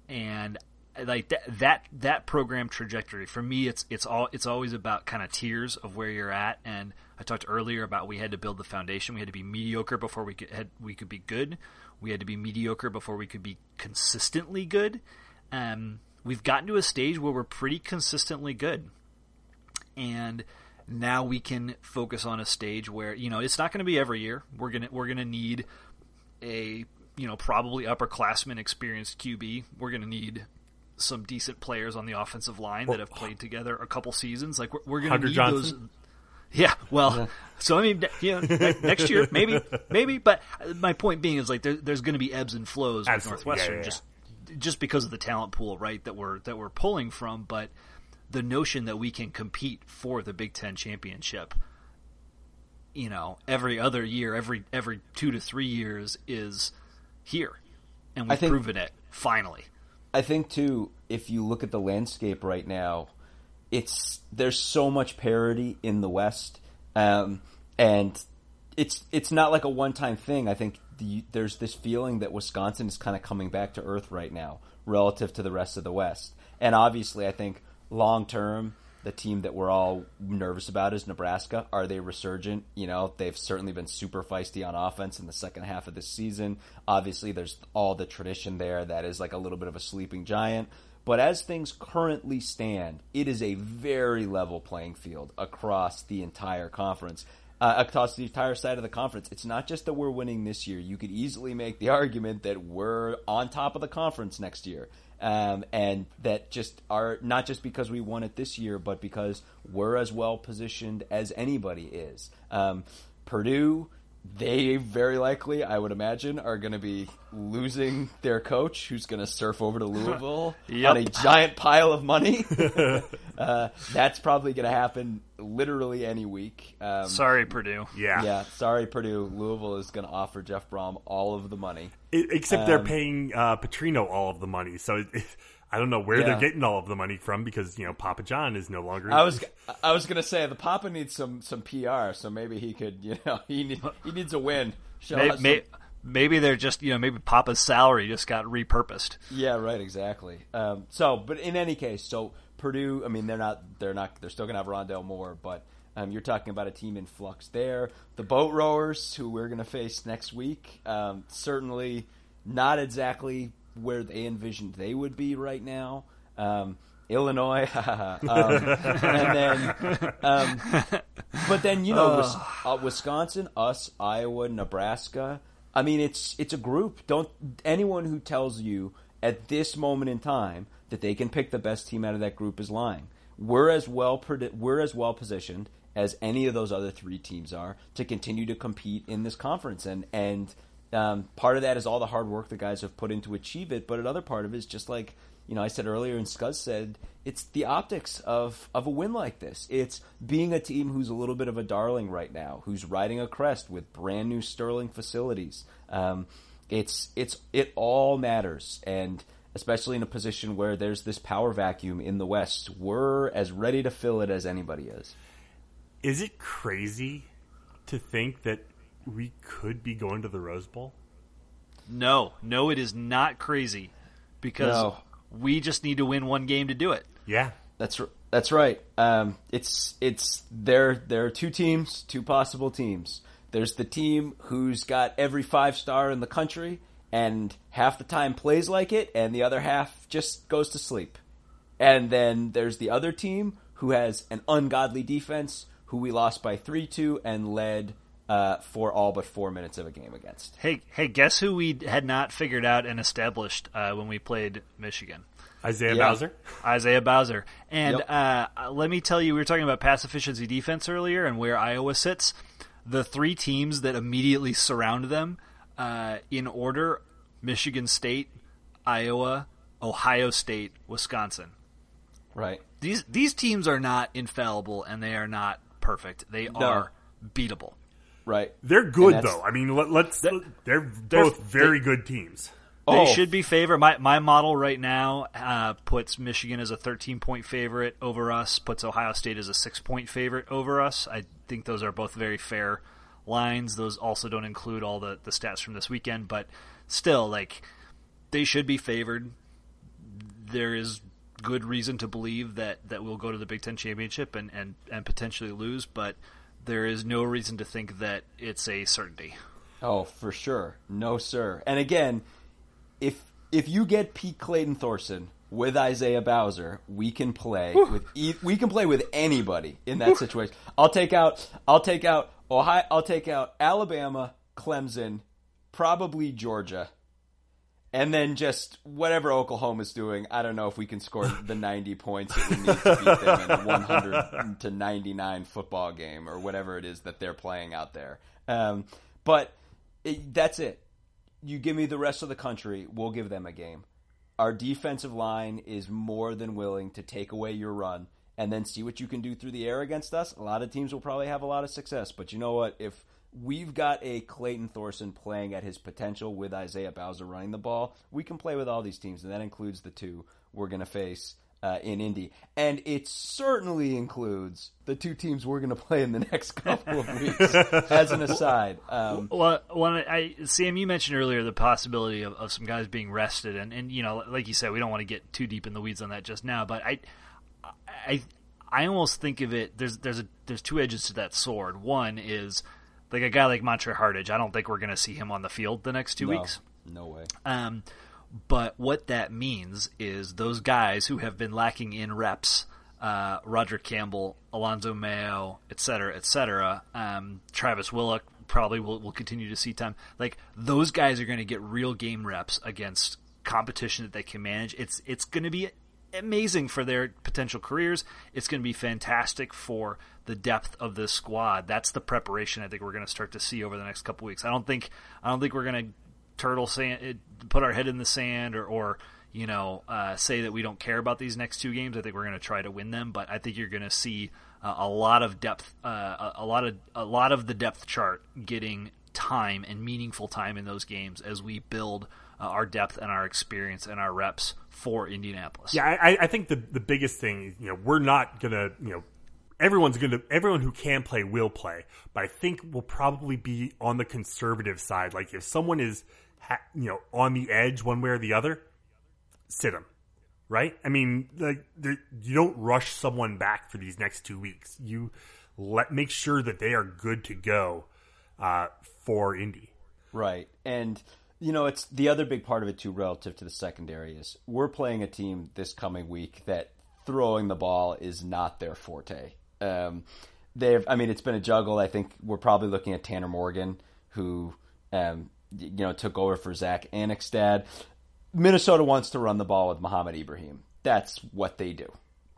[SPEAKER 4] And like that, that that program trajectory for me, it's it's all it's always about kind of tiers of where you're at. And I talked earlier about we had to build the foundation. We had to be mediocre before we could had, we could be good. We had to be mediocre before we could be consistently good. Um, we've gotten to a stage where we're pretty consistently good. And now we can focus on a stage where, you know, it's not going to be every year. We're going to we're to need a, you know, probably upperclassman experienced QB. We're going to need some decent players on the offensive line that oh. have played together a couple seasons. Like we're, we're going to need Johnson. those yeah, well, yeah. so I mean, you know, next year maybe, maybe, but my point being is like there, there's going to be ebbs and flows with Northwestern yeah, yeah, just just because of the talent pool, right? That we're that we're pulling from, but the notion that we can compete for the Big Ten championship, you know, every other year, every every two to three years is here, and we've think, proven it finally.
[SPEAKER 3] I think too, if you look at the landscape right now it's there's so much parity in the West, um, and it's it's not like a one time thing. I think the, there's this feeling that Wisconsin is kind of coming back to earth right now relative to the rest of the West, and obviously, I think long term. The team that we're all nervous about is Nebraska. Are they resurgent? You know, they've certainly been super feisty on offense in the second half of this season. Obviously, there's all the tradition there that is like a little bit of a sleeping giant. But as things currently stand, it is a very level playing field across the entire conference. Uh, across the entire side of the conference. It's not just that we're winning this year. You could easily make the argument that we're on top of the conference next year. Um, and that just are not just because we won it this year, but because we're as well positioned as anybody is. Um, Purdue they very likely, I would imagine, are going to be losing their coach, who's going to surf over to Louisville
[SPEAKER 4] Yep.
[SPEAKER 3] on a giant pile of money. uh, that's probably going to happen literally any week. Um,
[SPEAKER 4] Sorry, Purdue.
[SPEAKER 2] Yeah.
[SPEAKER 3] Yeah, sorry, Purdue. Louisville is going to offer Jeff Brohm all of the money.
[SPEAKER 2] I- except they're
[SPEAKER 3] Um,
[SPEAKER 2] paying uh, Petrino all of the money, so it, I don't know where
[SPEAKER 3] Yeah.
[SPEAKER 2] they're getting all of the money from because you know Papa John is no longer.
[SPEAKER 3] I was I was gonna say the Papa needs some some PR, so maybe he could you know he need, he needs a win. Show
[SPEAKER 4] May,
[SPEAKER 3] some-
[SPEAKER 4] may, maybe they're just you know maybe Papa's salary just got repurposed.
[SPEAKER 3] yeah, right, exactly. Um, so, but in any case, so Purdue, I mean, they're not they're not they're still gonna have Rondale Moore, but um, you're talking about a team in flux there. The boat rowers, who we're gonna face next week, um, certainly not exactly where they envisioned they would be right now. Um, Illinois, um, and then, um, but then you know, Wis- uh, Wisconsin, us, Iowa, Nebraska. I mean, it's it's a group. Don't anyone who tells you at this moment in time that they can pick the best team out of that group is lying. We're as well we're as well positioned as any of those other three teams are to continue to compete in this conference, and and um, part of that is all the hard work the guys have put in to achieve it, but another part of it is just like you know I said earlier, and Scuzz said it's the optics of of a win like this. It's being a team who's a little bit of a darling right now, who's riding a crest with brand new sterling facilities. Um, it's it's it all matters, and especially in a position where there's this power vacuum in the West, we're as ready to fill it as anybody is.
[SPEAKER 2] Is it crazy to think that we could be going to the Rose Bowl?
[SPEAKER 4] No, no, it is not crazy because
[SPEAKER 3] No.
[SPEAKER 4] we just need to win one game to do it.
[SPEAKER 2] Yeah.
[SPEAKER 3] That's r- that's right. Um, it's it's there. There are two teams, two possible teams. There's the team who's got every five star in the country and half the time plays like it, and the other half just goes to sleep. And then there's the other team who has an ungodly defense, who we lost by three two and led uh, for all but four minutes of a game against.
[SPEAKER 4] Hey, hey, guess who we had not figured out and established uh, when we played Michigan?
[SPEAKER 2] Isaiah
[SPEAKER 3] Yeah.
[SPEAKER 2] Bowser.
[SPEAKER 4] Isaiah Bowser. And
[SPEAKER 3] Yep.
[SPEAKER 4] uh, let me tell you, we were talking about pass efficiency defense earlier and where Iowa sits. The three teams that immediately surround them uh, in order Michigan State, Iowa, Ohio State, Wisconsin.
[SPEAKER 3] Right.
[SPEAKER 4] These these teams are not infallible and they are not perfect. They are beatable.
[SPEAKER 3] Right.
[SPEAKER 2] They're good though. I mean, let, let's. They're, both very good teams.
[SPEAKER 4] They
[SPEAKER 3] Oh.
[SPEAKER 4] should be favored. My my model right now uh, puts Michigan as a 13 point favorite over us. Puts Ohio State as a six point favorite over us. I think those are both very fair lines. Those also don't include all the the stats from this weekend, but still, like they should be favored. There is good reason to believe that that we'll go to the Big Ten championship and and and potentially lose, but there is no reason to think that it's a certainty.
[SPEAKER 3] Oh, for sure. No, sir. And again, if if you get Pete Clayton Thorson with Isaiah Bowser, we can play with e- we can play with anybody in that situation. I'll take out I'll take out Ohio I'll take out Alabama, Clemson, probably Georgia. And then just whatever Oklahoma's doing, I don't know if we can score the 90 points that we need to beat them in a 100 to 99 football game or whatever it is that they're playing out there. Um, but it, that's it. You give me the rest of the country, we'll give them a game. Our defensive line is more than willing to take away your run and then see what you can do through the air against us. A lot of teams will probably have a lot of success, but you know what? If we've got a Clayton Thorson playing at his potential with Isaiah Bowser running the ball, we can play with all these teams, and that includes the two we're going to face uh, in Indy. And it certainly includes the two teams we're going to play in the next couple of weeks, as an aside. Um,
[SPEAKER 4] Well, when I Sam, you mentioned earlier the possibility of, of some guys being rested, and, and you know, like you said, we don't want to get too deep in the weeds on that just now. But I, I, I almost think of it. There's there's a there's two edges to that sword. One is like a guy like Montre Hardage. I don't think we're going to see him on the field the next two
[SPEAKER 3] no,
[SPEAKER 4] weeks.
[SPEAKER 3] no way.
[SPEAKER 4] Um, but what that means is those guys who have been lacking in reps, uh, Roger Campbell, Alonzo Mayo, et cetera, et cetera, um, Travis Whillock probably will, will continue to see time. Like those guys are going to get real game reps against competition that they can manage. It's it's going to be amazing for their potential careers. It's going to be fantastic for the depth of this squad. That's the preparation I think we're going to start to see over the next couple weeks. I don't think I don't think we're going to turtle sand, put our head in the sand, or, or you know, uh, say that we don't care about these next two games. I think we're going to try to win them, but I think you're going to see uh, a lot of depth, uh, a lot of a lot of the depth chart getting time and meaningful time in those games as we build uh, our depth and our experience and our reps for Indianapolis.
[SPEAKER 2] Yeah, I, I think the the biggest thing, you know, we're not gonna, you know, everyone's gonna, everyone who can play will play, but I think we'll probably be on the conservative side. Like if someone is, ha- you know, on the edge one way or the other, sit them. Right? I mean, like you don't rush someone back for these next two weeks. You let make sure that they are good to go uh, for Indy.
[SPEAKER 3] Right, and you know, it's the other big part of it too, relative to the secondary, is we're playing a team this coming week that throwing the ball is not their forte. Um, they've, I mean, it's been a juggle. I think we're probably looking at Tanner Morgan, who, um, you know, took over for Zach Annexstad. Minnesota wants to run the ball with Mohamed Ibrahim. That's what they do.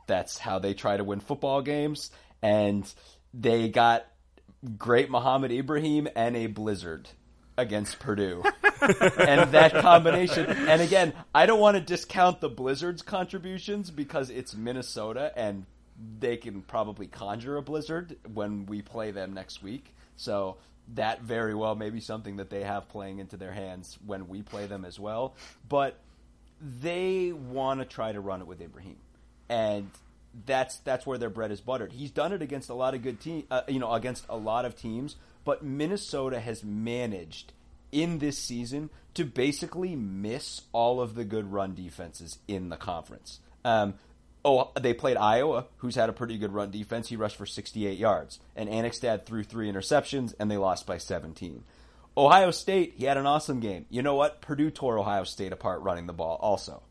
[SPEAKER 3] That's how they try to win football games. And they got great Mohamed Ibrahim and a blizzard against Purdue. and that combination, and again, I don't want to discount the Blizzard's contributions because it's Minnesota and they can probably conjure a blizzard when we play them next week. So that very well may be something that they have playing into their hands when we play them as well. But they want to try to run it with Ibrahim. And that's that's where their bread is buttered. He's done it against a lot of good team, uh, you know, against a lot of teams but Minnesota has managed in this season to basically miss all of the good run defenses in the conference. Um, oh, they played Iowa, who's had a pretty good run defense. He rushed for 68 yards. And Annexstad threw three interceptions, and they lost by 17. Ohio State, he had an awesome game. You know what? Purdue tore Ohio State apart running the ball also.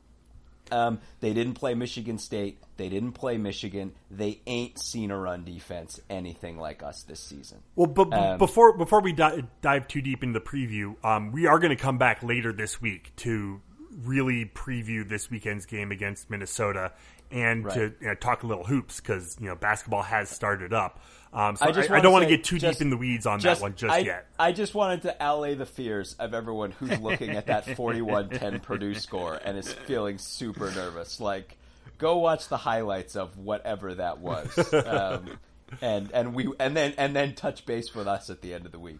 [SPEAKER 3] Um, they didn't play Michigan State. They didn't play Michigan. They ain't seen a run defense anything like us this season.
[SPEAKER 2] Well, but um, before before we di- dive too deep into the preview, um, we are going to come back later this week to really preview this weekend's game against Minnesota and right. to you know, talk a little hoops because you know basketball has started up. Um, so I, I, I, don't want to get too just, deep in the weeds on just, that one just
[SPEAKER 3] I,
[SPEAKER 2] yet.
[SPEAKER 3] I just wanted to allay the fears of everyone who's looking at that 41-10 Purdue score and is feeling super nervous. Like, go watch the highlights of whatever that was, um, and and we and then and then touch base with us at the end of the week.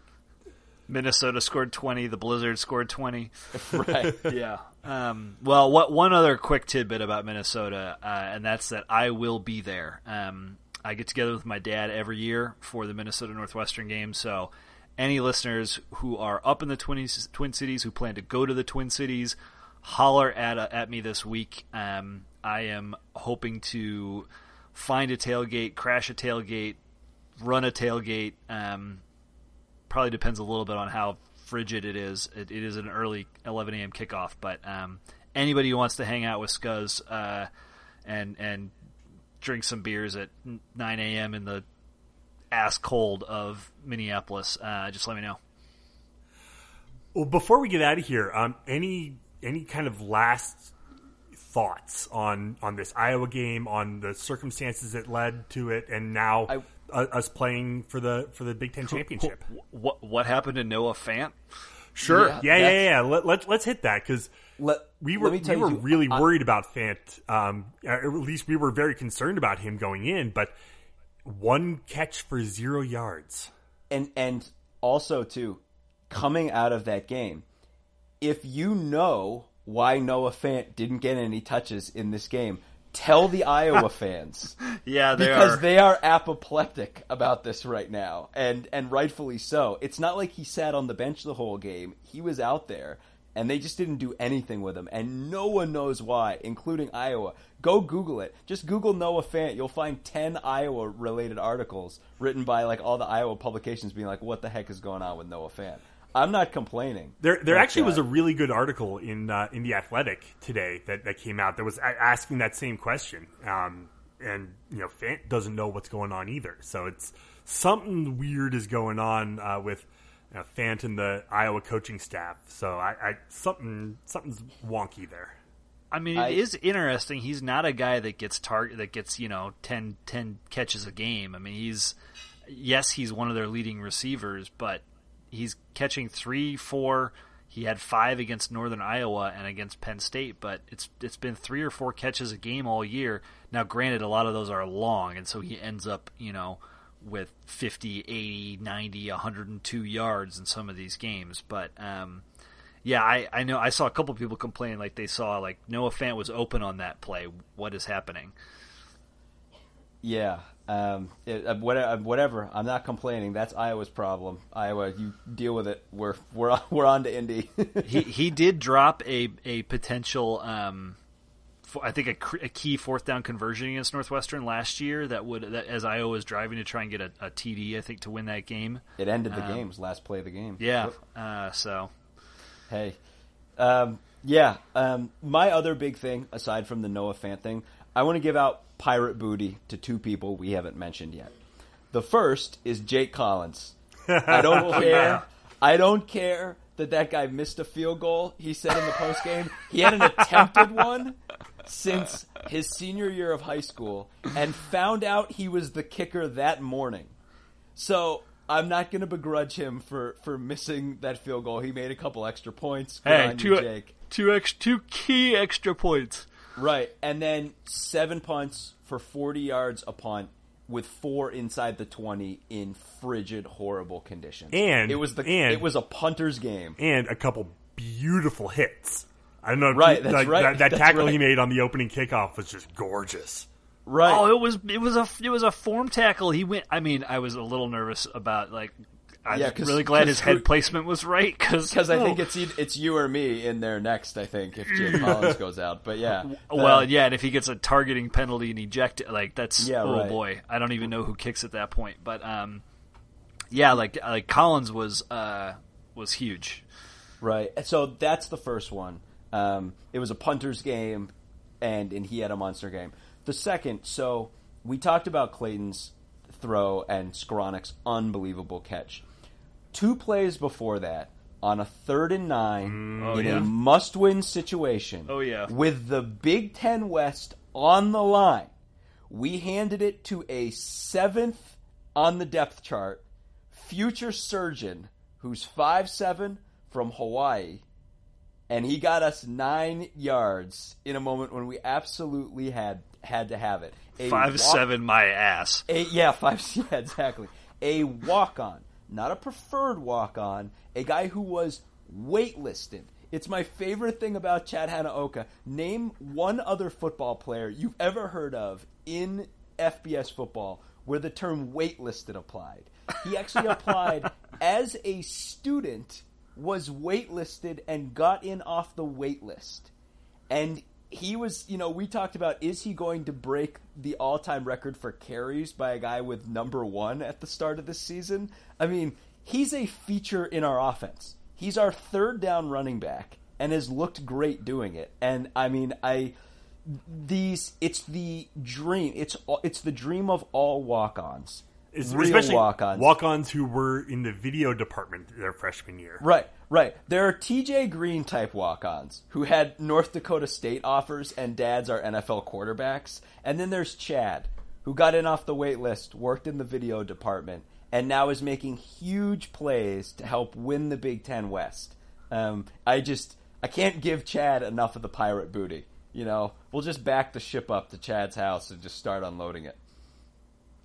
[SPEAKER 4] Minnesota scored 20. The Blizzard scored 20.
[SPEAKER 3] right.
[SPEAKER 4] yeah. Um, well, what one other quick tidbit about Minnesota, uh, and that's that I will be there. Um, I get together with my dad every year for the Minnesota Northwestern game. So, any listeners who are up in the Twin, Twin Cities who plan to go to the Twin Cities, holler at uh, at me this week. Um, I am hoping to find a tailgate, crash a tailgate, run a tailgate. Um, probably depends a little bit on how frigid it is. it, it is an early 11 a.m. kickoff, but um, anybody who wants to hang out with Scuzz uh, and and drink some beers at 9 a.m. in the ass cold of Minneapolis, uh, just let me know.
[SPEAKER 2] Well, before we get out of here, um, any any kind of last thoughts on on this Iowa game, on the circumstances that led to it, and now I, uh, us playing for the for the Big Ten championship?
[SPEAKER 4] What what happened to Noah Fant?
[SPEAKER 2] Sure, yeah, yeah, yeah. yeah. Let, let, let's hit that because we were we were really I, worried about Fant. Um, at least we were very concerned about him going in, but one catch for zero yards,
[SPEAKER 3] and and also too coming out of that game, if you know why Noah Fant didn't get any touches in this game, tell the Iowa fans.
[SPEAKER 4] Yeah,
[SPEAKER 3] they because are. they are apoplectic about this right now, and and rightfully so. It's not like he sat on the bench the whole game; he was out there, and they just didn't do anything with him, and no one knows why, including Iowa. Go Google it. Just Google Noah Fant. You'll find ten Iowa related articles written by like all the Iowa publications, being like, "What the heck is going on with Noah Fant?" I'm not complaining.
[SPEAKER 2] There, there actually uh, was a really good article in uh, in the Athletic today that, that came out that was asking that same question. Um, and you know, Fant doesn't know what's going on either. So it's something weird is going on uh, with you know, Fant and the Iowa coaching staff. So I, I something something's wonky there.
[SPEAKER 4] I mean, it is interesting. He's not a guy that gets target that gets you know 10, 10 catches a game. I mean, he's yes, he's one of their leading receivers, but he's catching three, four. He had five against Northern Iowa and against Penn State, but it's it's been three or four catches a game all year. Now, granted, a lot of those are long, and so he ends up, you know, with 50, 80, 90, 102 yards in some of these games. But um, yeah, I, I know I saw a couple people complain like they saw like Noah Fant was open on that play. What is happening?
[SPEAKER 3] Yeah, um, it, uh, whatever, whatever. I'm not complaining. That's Iowa's problem. Iowa, you deal with it. We're we're we're on to Indy.
[SPEAKER 4] he he did drop a a potential. Um, I think a, a, key fourth down conversion against Northwestern last year that would that, as Iowa was driving to try and get a, a, TD, I think to win that game.
[SPEAKER 3] It ended the um, game's last play of the game.
[SPEAKER 4] Yeah. Uh, so,
[SPEAKER 3] hey, um, yeah. Um, my other big thing, aside from the Noah Fant thing, I want to give out pirate booty to two people we haven't mentioned yet. The first is Jake Collins. I don't care. Yeah. I don't care that that guy missed a field goal. He said in the post game he had an attempted one since his senior year of high school and found out he was the kicker that morning. So I'm not going to begrudge him for, for missing that field goal. He made a couple extra points. Good hey,
[SPEAKER 4] two,
[SPEAKER 3] you, Jake.
[SPEAKER 4] Two, ex, two key extra points.
[SPEAKER 3] Right, and then seven punts for 40 yards a punt with four inside the 20 in frigid, horrible conditions.
[SPEAKER 2] And
[SPEAKER 3] it was the
[SPEAKER 2] and,
[SPEAKER 3] it was a punter's game,
[SPEAKER 2] and a couple beautiful hits. I don't know.
[SPEAKER 3] Right, that's
[SPEAKER 2] like,
[SPEAKER 3] right.
[SPEAKER 2] That, that
[SPEAKER 3] that's
[SPEAKER 2] tackle
[SPEAKER 3] right.
[SPEAKER 2] he made on the opening kickoff was just gorgeous.
[SPEAKER 3] Right.
[SPEAKER 4] Oh, it was it was a it was a form tackle. He went. I mean, I was a little nervous about like I'm yeah, really glad his head placement was right because
[SPEAKER 3] I think it's it's you or me in there next. I think if Jake Collins goes out, but yeah.
[SPEAKER 4] Well, uh, yeah, and if he gets a targeting penalty and ejected, like that's
[SPEAKER 3] yeah,
[SPEAKER 4] oh
[SPEAKER 3] right.
[SPEAKER 4] boy, I don't even know who kicks at that point. But um, yeah, like like Collins was uh was huge.
[SPEAKER 3] Right. So that's the first one. Um, it was a punter's game, and and he had a monster game. The second, so we talked about Clayton's throw and Skowronek's unbelievable catch two plays before that on a third and nine
[SPEAKER 4] oh,
[SPEAKER 3] in
[SPEAKER 4] yeah.
[SPEAKER 3] a must win situation.
[SPEAKER 4] Oh, yeah.
[SPEAKER 3] With the Big Ten West on the line, we handed it to a seventh on the depth chart future surgeon who's five seven from Hawaii. And he got us nine yards in a moment when we absolutely had had to have it.
[SPEAKER 4] A five walk, seven, my ass.
[SPEAKER 3] A, yeah, five. Yeah, exactly. A walk on not a preferred walk on, a guy who was waitlisted. It's my favorite thing about Chad Hanaoka. Name one other football player you've ever heard of in FBS football where the term waitlisted applied. He actually applied as a student, was waitlisted, and got in off the waitlist. And he was, you know, we talked about is he going to break the all time record for carries by a guy with number one at the start of the season? I mean, he's a feature in our offense. He's our third down running back and has looked great doing it. And I mean, I these it's the dream. It's it's the dream of all walk-ons.
[SPEAKER 2] Especially
[SPEAKER 3] walk-ons.
[SPEAKER 2] Walk-ons who were in the video department their freshman year.
[SPEAKER 3] Right, right. There are TJ Green type walk-ons who had North Dakota State offers and dads are NFL quarterbacks. And then there's Chad, who got in off the wait list, worked in the video department, and now is making huge plays to help win the Big Ten West. Um, I just I can't give Chad enough of the pirate booty. You know, we'll just back the ship up to Chad's house and just start unloading it.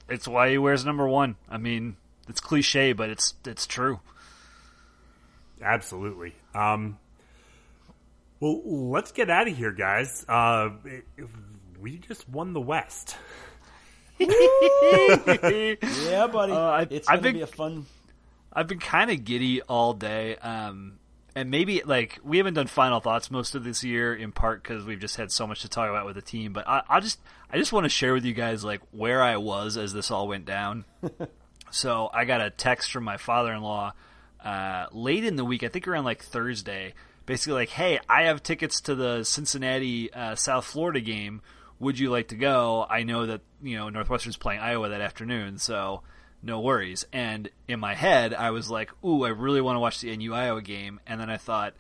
[SPEAKER 4] It's why he wears number one. I mean, it's cliche, but it's it's true.
[SPEAKER 2] Absolutely. Um, well, let's get out of here, guys. Uh, we just won the West.
[SPEAKER 3] yeah, buddy.
[SPEAKER 4] Uh, I,
[SPEAKER 3] it's gonna be a fun.
[SPEAKER 4] I've been kind of giddy all day. Um, and maybe like we haven't done final thoughts most of this year, in part because we've just had so much to talk about with the team. But I, I just I just want to share with you guys like where I was as this all went down. so I got a text from my father-in-law uh, late in the week, I think around like Thursday, basically like, "Hey, I have tickets to the Cincinnati uh, South Florida game. Would you like to go? I know that you know Northwestern's playing Iowa that afternoon, so." No worries. And in my head, I was like, ooh, I really want to watch the NU Iowa game. And then I thought,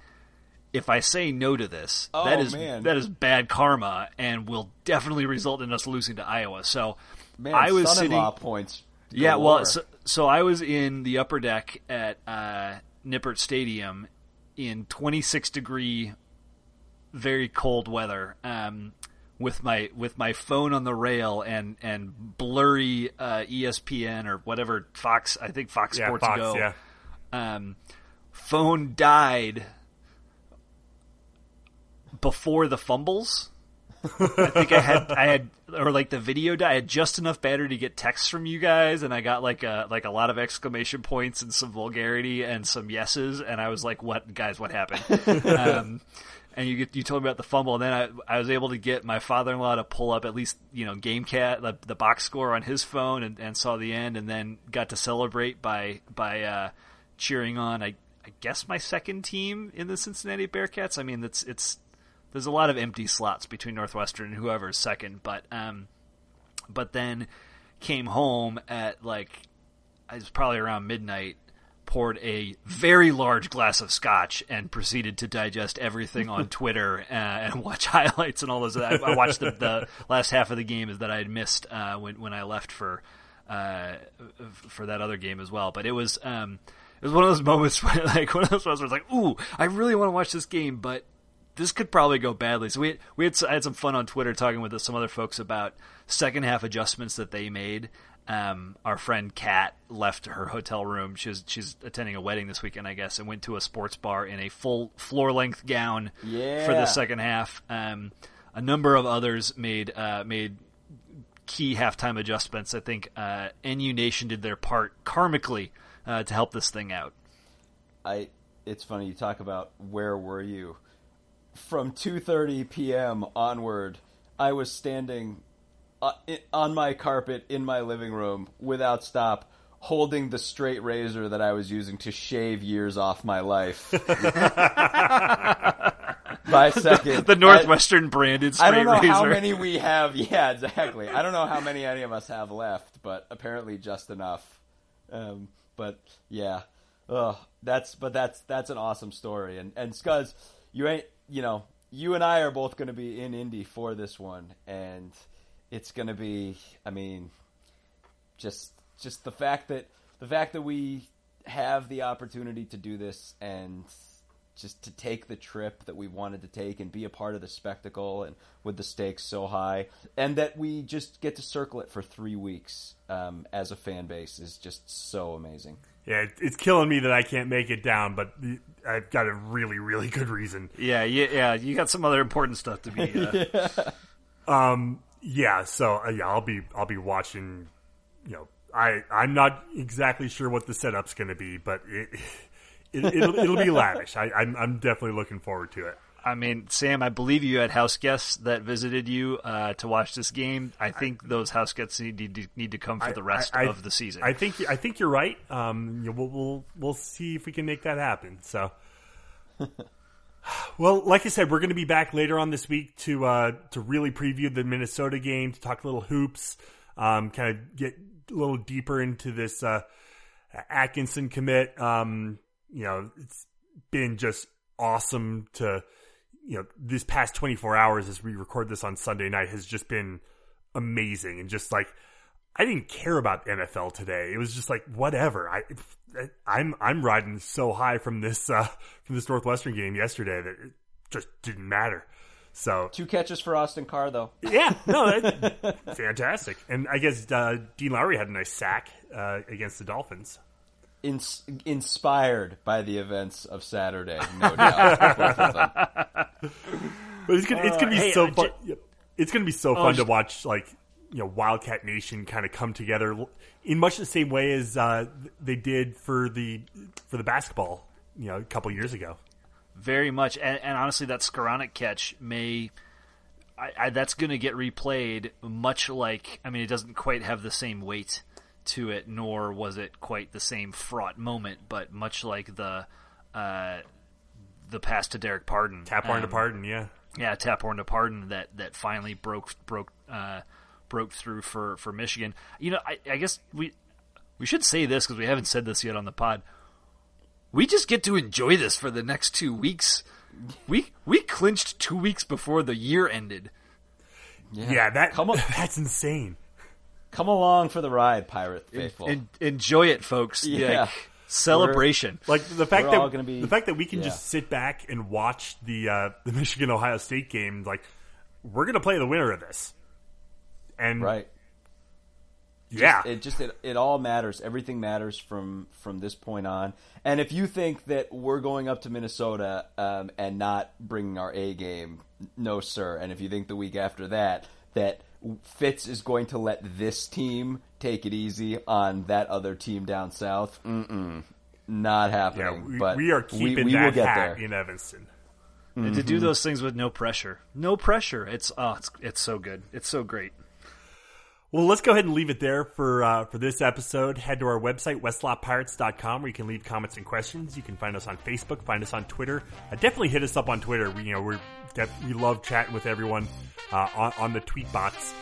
[SPEAKER 4] if I say no to this,
[SPEAKER 3] Oh,
[SPEAKER 4] that is
[SPEAKER 3] man.
[SPEAKER 4] that is bad karma and will definitely result in us losing to Iowa. So
[SPEAKER 3] Man,
[SPEAKER 4] I was sitting.
[SPEAKER 3] points.
[SPEAKER 4] Yeah, well, so, so I was in the upper deck at uh, Nippert Stadium in 26 degree, very cold weather, um, with my with my phone on the rail and and blurry uh, ESPN or whatever Fox. I think Fox
[SPEAKER 2] Yeah,
[SPEAKER 4] Sports
[SPEAKER 2] Fox,
[SPEAKER 4] Go.
[SPEAKER 2] yeah.
[SPEAKER 4] Um, phone died before the fumbles. I think I had I had or like the video died. I had just enough battery to get texts from you guys, and I got like a like a lot of exclamation points and some vulgarity and some yeses, and I was like, "What guys? What happened?" um, and you get, you told me about the fumble, and then I I was able to get my father in law to pull up at least you know GameCast the, the box score on his phone and, and saw the end, and then got to celebrate by by uh, cheering on I I guess my second team in the Cincinnati Bearcats. I mean, it's it's there's a lot of empty slots between Northwestern and whoever's second, but um, but then came home at like it was probably around midnight. Poured a very large glass of scotch and proceeded to digest everything on Twitter uh, and watch highlights and all those. I, I watched the, the last half of the game is that I had missed uh, when when I left for uh, for that other game as well. But it was um, it was one of those moments where like one of those moments where it's like, ooh, I really want to watch this game, but this could probably go badly. So we had, we had I had some fun on Twitter talking with some other folks about second half adjustments that they made. Um, our friend Kat left her hotel room. She's she's attending a wedding this weekend, I guess, and went to a sports bar in a full floor length gown for the second half. Um, a number of others made uh, made key halftime adjustments. I think uh, NU Nation did their part karmically uh, to help this thing out.
[SPEAKER 3] I it's funny you talk about where were you from 2:30 p.m. onward I was standing uh, on my carpet in my living room without stop holding the straight razor that I was using to shave years off my life by second
[SPEAKER 4] The Northwestern branded straight
[SPEAKER 3] I don't know
[SPEAKER 4] razor.
[SPEAKER 3] how many we have. Yeah, exactly. I don't know how many any of us have left, but apparently just enough. Um, but yeah, Ugh, that's but that's that's an awesome story. And and Scuzz, you ain't you know you and I are both going to be in Indy for this one, and it's going to be. I mean, just just the fact that the fact that we have the opportunity to do this and just to take the trip that we wanted to take and be a part of the spectacle and with the stakes so high and that we just get to circle it for three weeks um, as a fan base is just so amazing
[SPEAKER 2] Yeah, it's killing me that I can't make it down, but I've got a really, really good reason.
[SPEAKER 4] Yeah, yeah, yeah. You got some other important stuff to be. Uh,
[SPEAKER 2] Yeah, so uh, yeah, I'll be I'll be watching. You know, I I'm not exactly sure what the setup's going to be, but it, it it'll, it'll be lavish. I, I'm I'm definitely looking forward to it.
[SPEAKER 4] I mean, Sam, I believe you had house guests that visited you uh, to watch this game. I think those house guests need to, need to come for the rest
[SPEAKER 2] I- I-
[SPEAKER 4] of the season.
[SPEAKER 2] I think I think you're right. Um, you know, we'll, we'll we'll see if we can make that happen. So, well, like I said, we're going to be back later on this week to uh, to really preview the Minnesota game, to talk a little hoops, um, kind of get a little deeper into this uh, Atkinson commit. Um, you know, it's been just awesome to you know this past 24 hours as we record this on Sunday night has just been amazing and just like I didn't care about NFL today. It was just like whatever. I, I'm I'm riding so high from this uh, from this Northwestern game yesterday that it just didn't matter. So
[SPEAKER 3] two catches for austin carr though
[SPEAKER 2] yeah, no, that, fantastic. And I guess uh, Dean Lowry had a nice sack uh, against the Dolphins.
[SPEAKER 3] Ins- inspired by the events of saturday no doubt both of them.
[SPEAKER 2] But it's gonna it's gonna be
[SPEAKER 4] hey,
[SPEAKER 2] so
[SPEAKER 4] uh,
[SPEAKER 2] fun.
[SPEAKER 4] j-
[SPEAKER 2] It's gonna be so fun to watch like you know Wildcat Nation kind of come together in much the same way as uh, they did for the for the basketball you know a couple years ago.
[SPEAKER 4] Very much, and, and honestly, that Skowronek catch may. I, I, that's going to get replayed much like. I mean, it doesn't quite have the same weight to it, nor was it quite the same fraught moment, but much like the uh, the pass to Dererk Pardon,
[SPEAKER 2] Taphorn to
[SPEAKER 4] Um,
[SPEAKER 2] pardon, yeah.
[SPEAKER 4] yeah, Taphorn to pardon that that finally broke broke uh, broke through for for Michigan. You know, I, I guess we we should say this because we haven't said this yet on the pod. We just get to enjoy this for the next two weeks We we clinched two weeks before the year ended.
[SPEAKER 2] Yeah, that
[SPEAKER 3] Come on.
[SPEAKER 2] that's insane.
[SPEAKER 3] Come along for the ride, pirate faithful.
[SPEAKER 4] En- enjoy it, folks.
[SPEAKER 3] Yeah.
[SPEAKER 4] Like, celebration.
[SPEAKER 2] Like the fact that
[SPEAKER 3] gonna be-
[SPEAKER 2] the fact that we can
[SPEAKER 3] yeah.
[SPEAKER 2] just sit back and watch the uh, the Michigan Ohio State game, like we're gonna play the winner of this, and
[SPEAKER 3] right.
[SPEAKER 2] yeah,
[SPEAKER 3] it just it, it all matters everything matters from from this point on and if you think that we're going up to minnesota um, and not bringing our a game no sir and if you think the week after that that fitz is going to let this team take it easy on that other team down south mm-mm, not
[SPEAKER 2] yeah,
[SPEAKER 3] happening
[SPEAKER 2] we,
[SPEAKER 3] but
[SPEAKER 2] we are keeping
[SPEAKER 3] we, we will
[SPEAKER 2] that
[SPEAKER 3] get
[SPEAKER 2] hat
[SPEAKER 3] there
[SPEAKER 2] in Evanston.
[SPEAKER 4] and to do those things with no pressure. No pressure. It's oh, it's it's so good. It's so great.
[SPEAKER 2] Well, let's go ahead and leave it there for uh, for this episode. Head to our website, westloppirates.com, where you can leave comments and questions. You can find us on Facebook, find us on Twitter. Uh, definitely hit us up on Twitter. We, you know, def- we love chatting with everyone uh, on, on the tweet bots.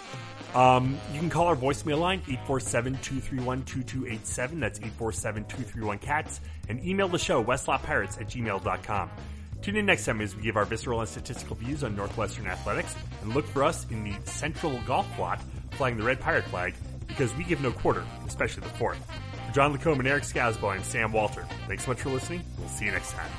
[SPEAKER 2] Um, you can call our voicemail line, 847-231-2287. That's 847-231-CATS. And email the show, westloppirates at gmail.com. Tune in next time as we give our visceral and statistical views on Northwestern athletics and look for us in the central golf plot flying the red pirate flag, because we give no quarter, especially the fourth. For John Lacombe and Eric Scasbo, I'm Sam Walter. Thanks so much for listening. We'll see you next time.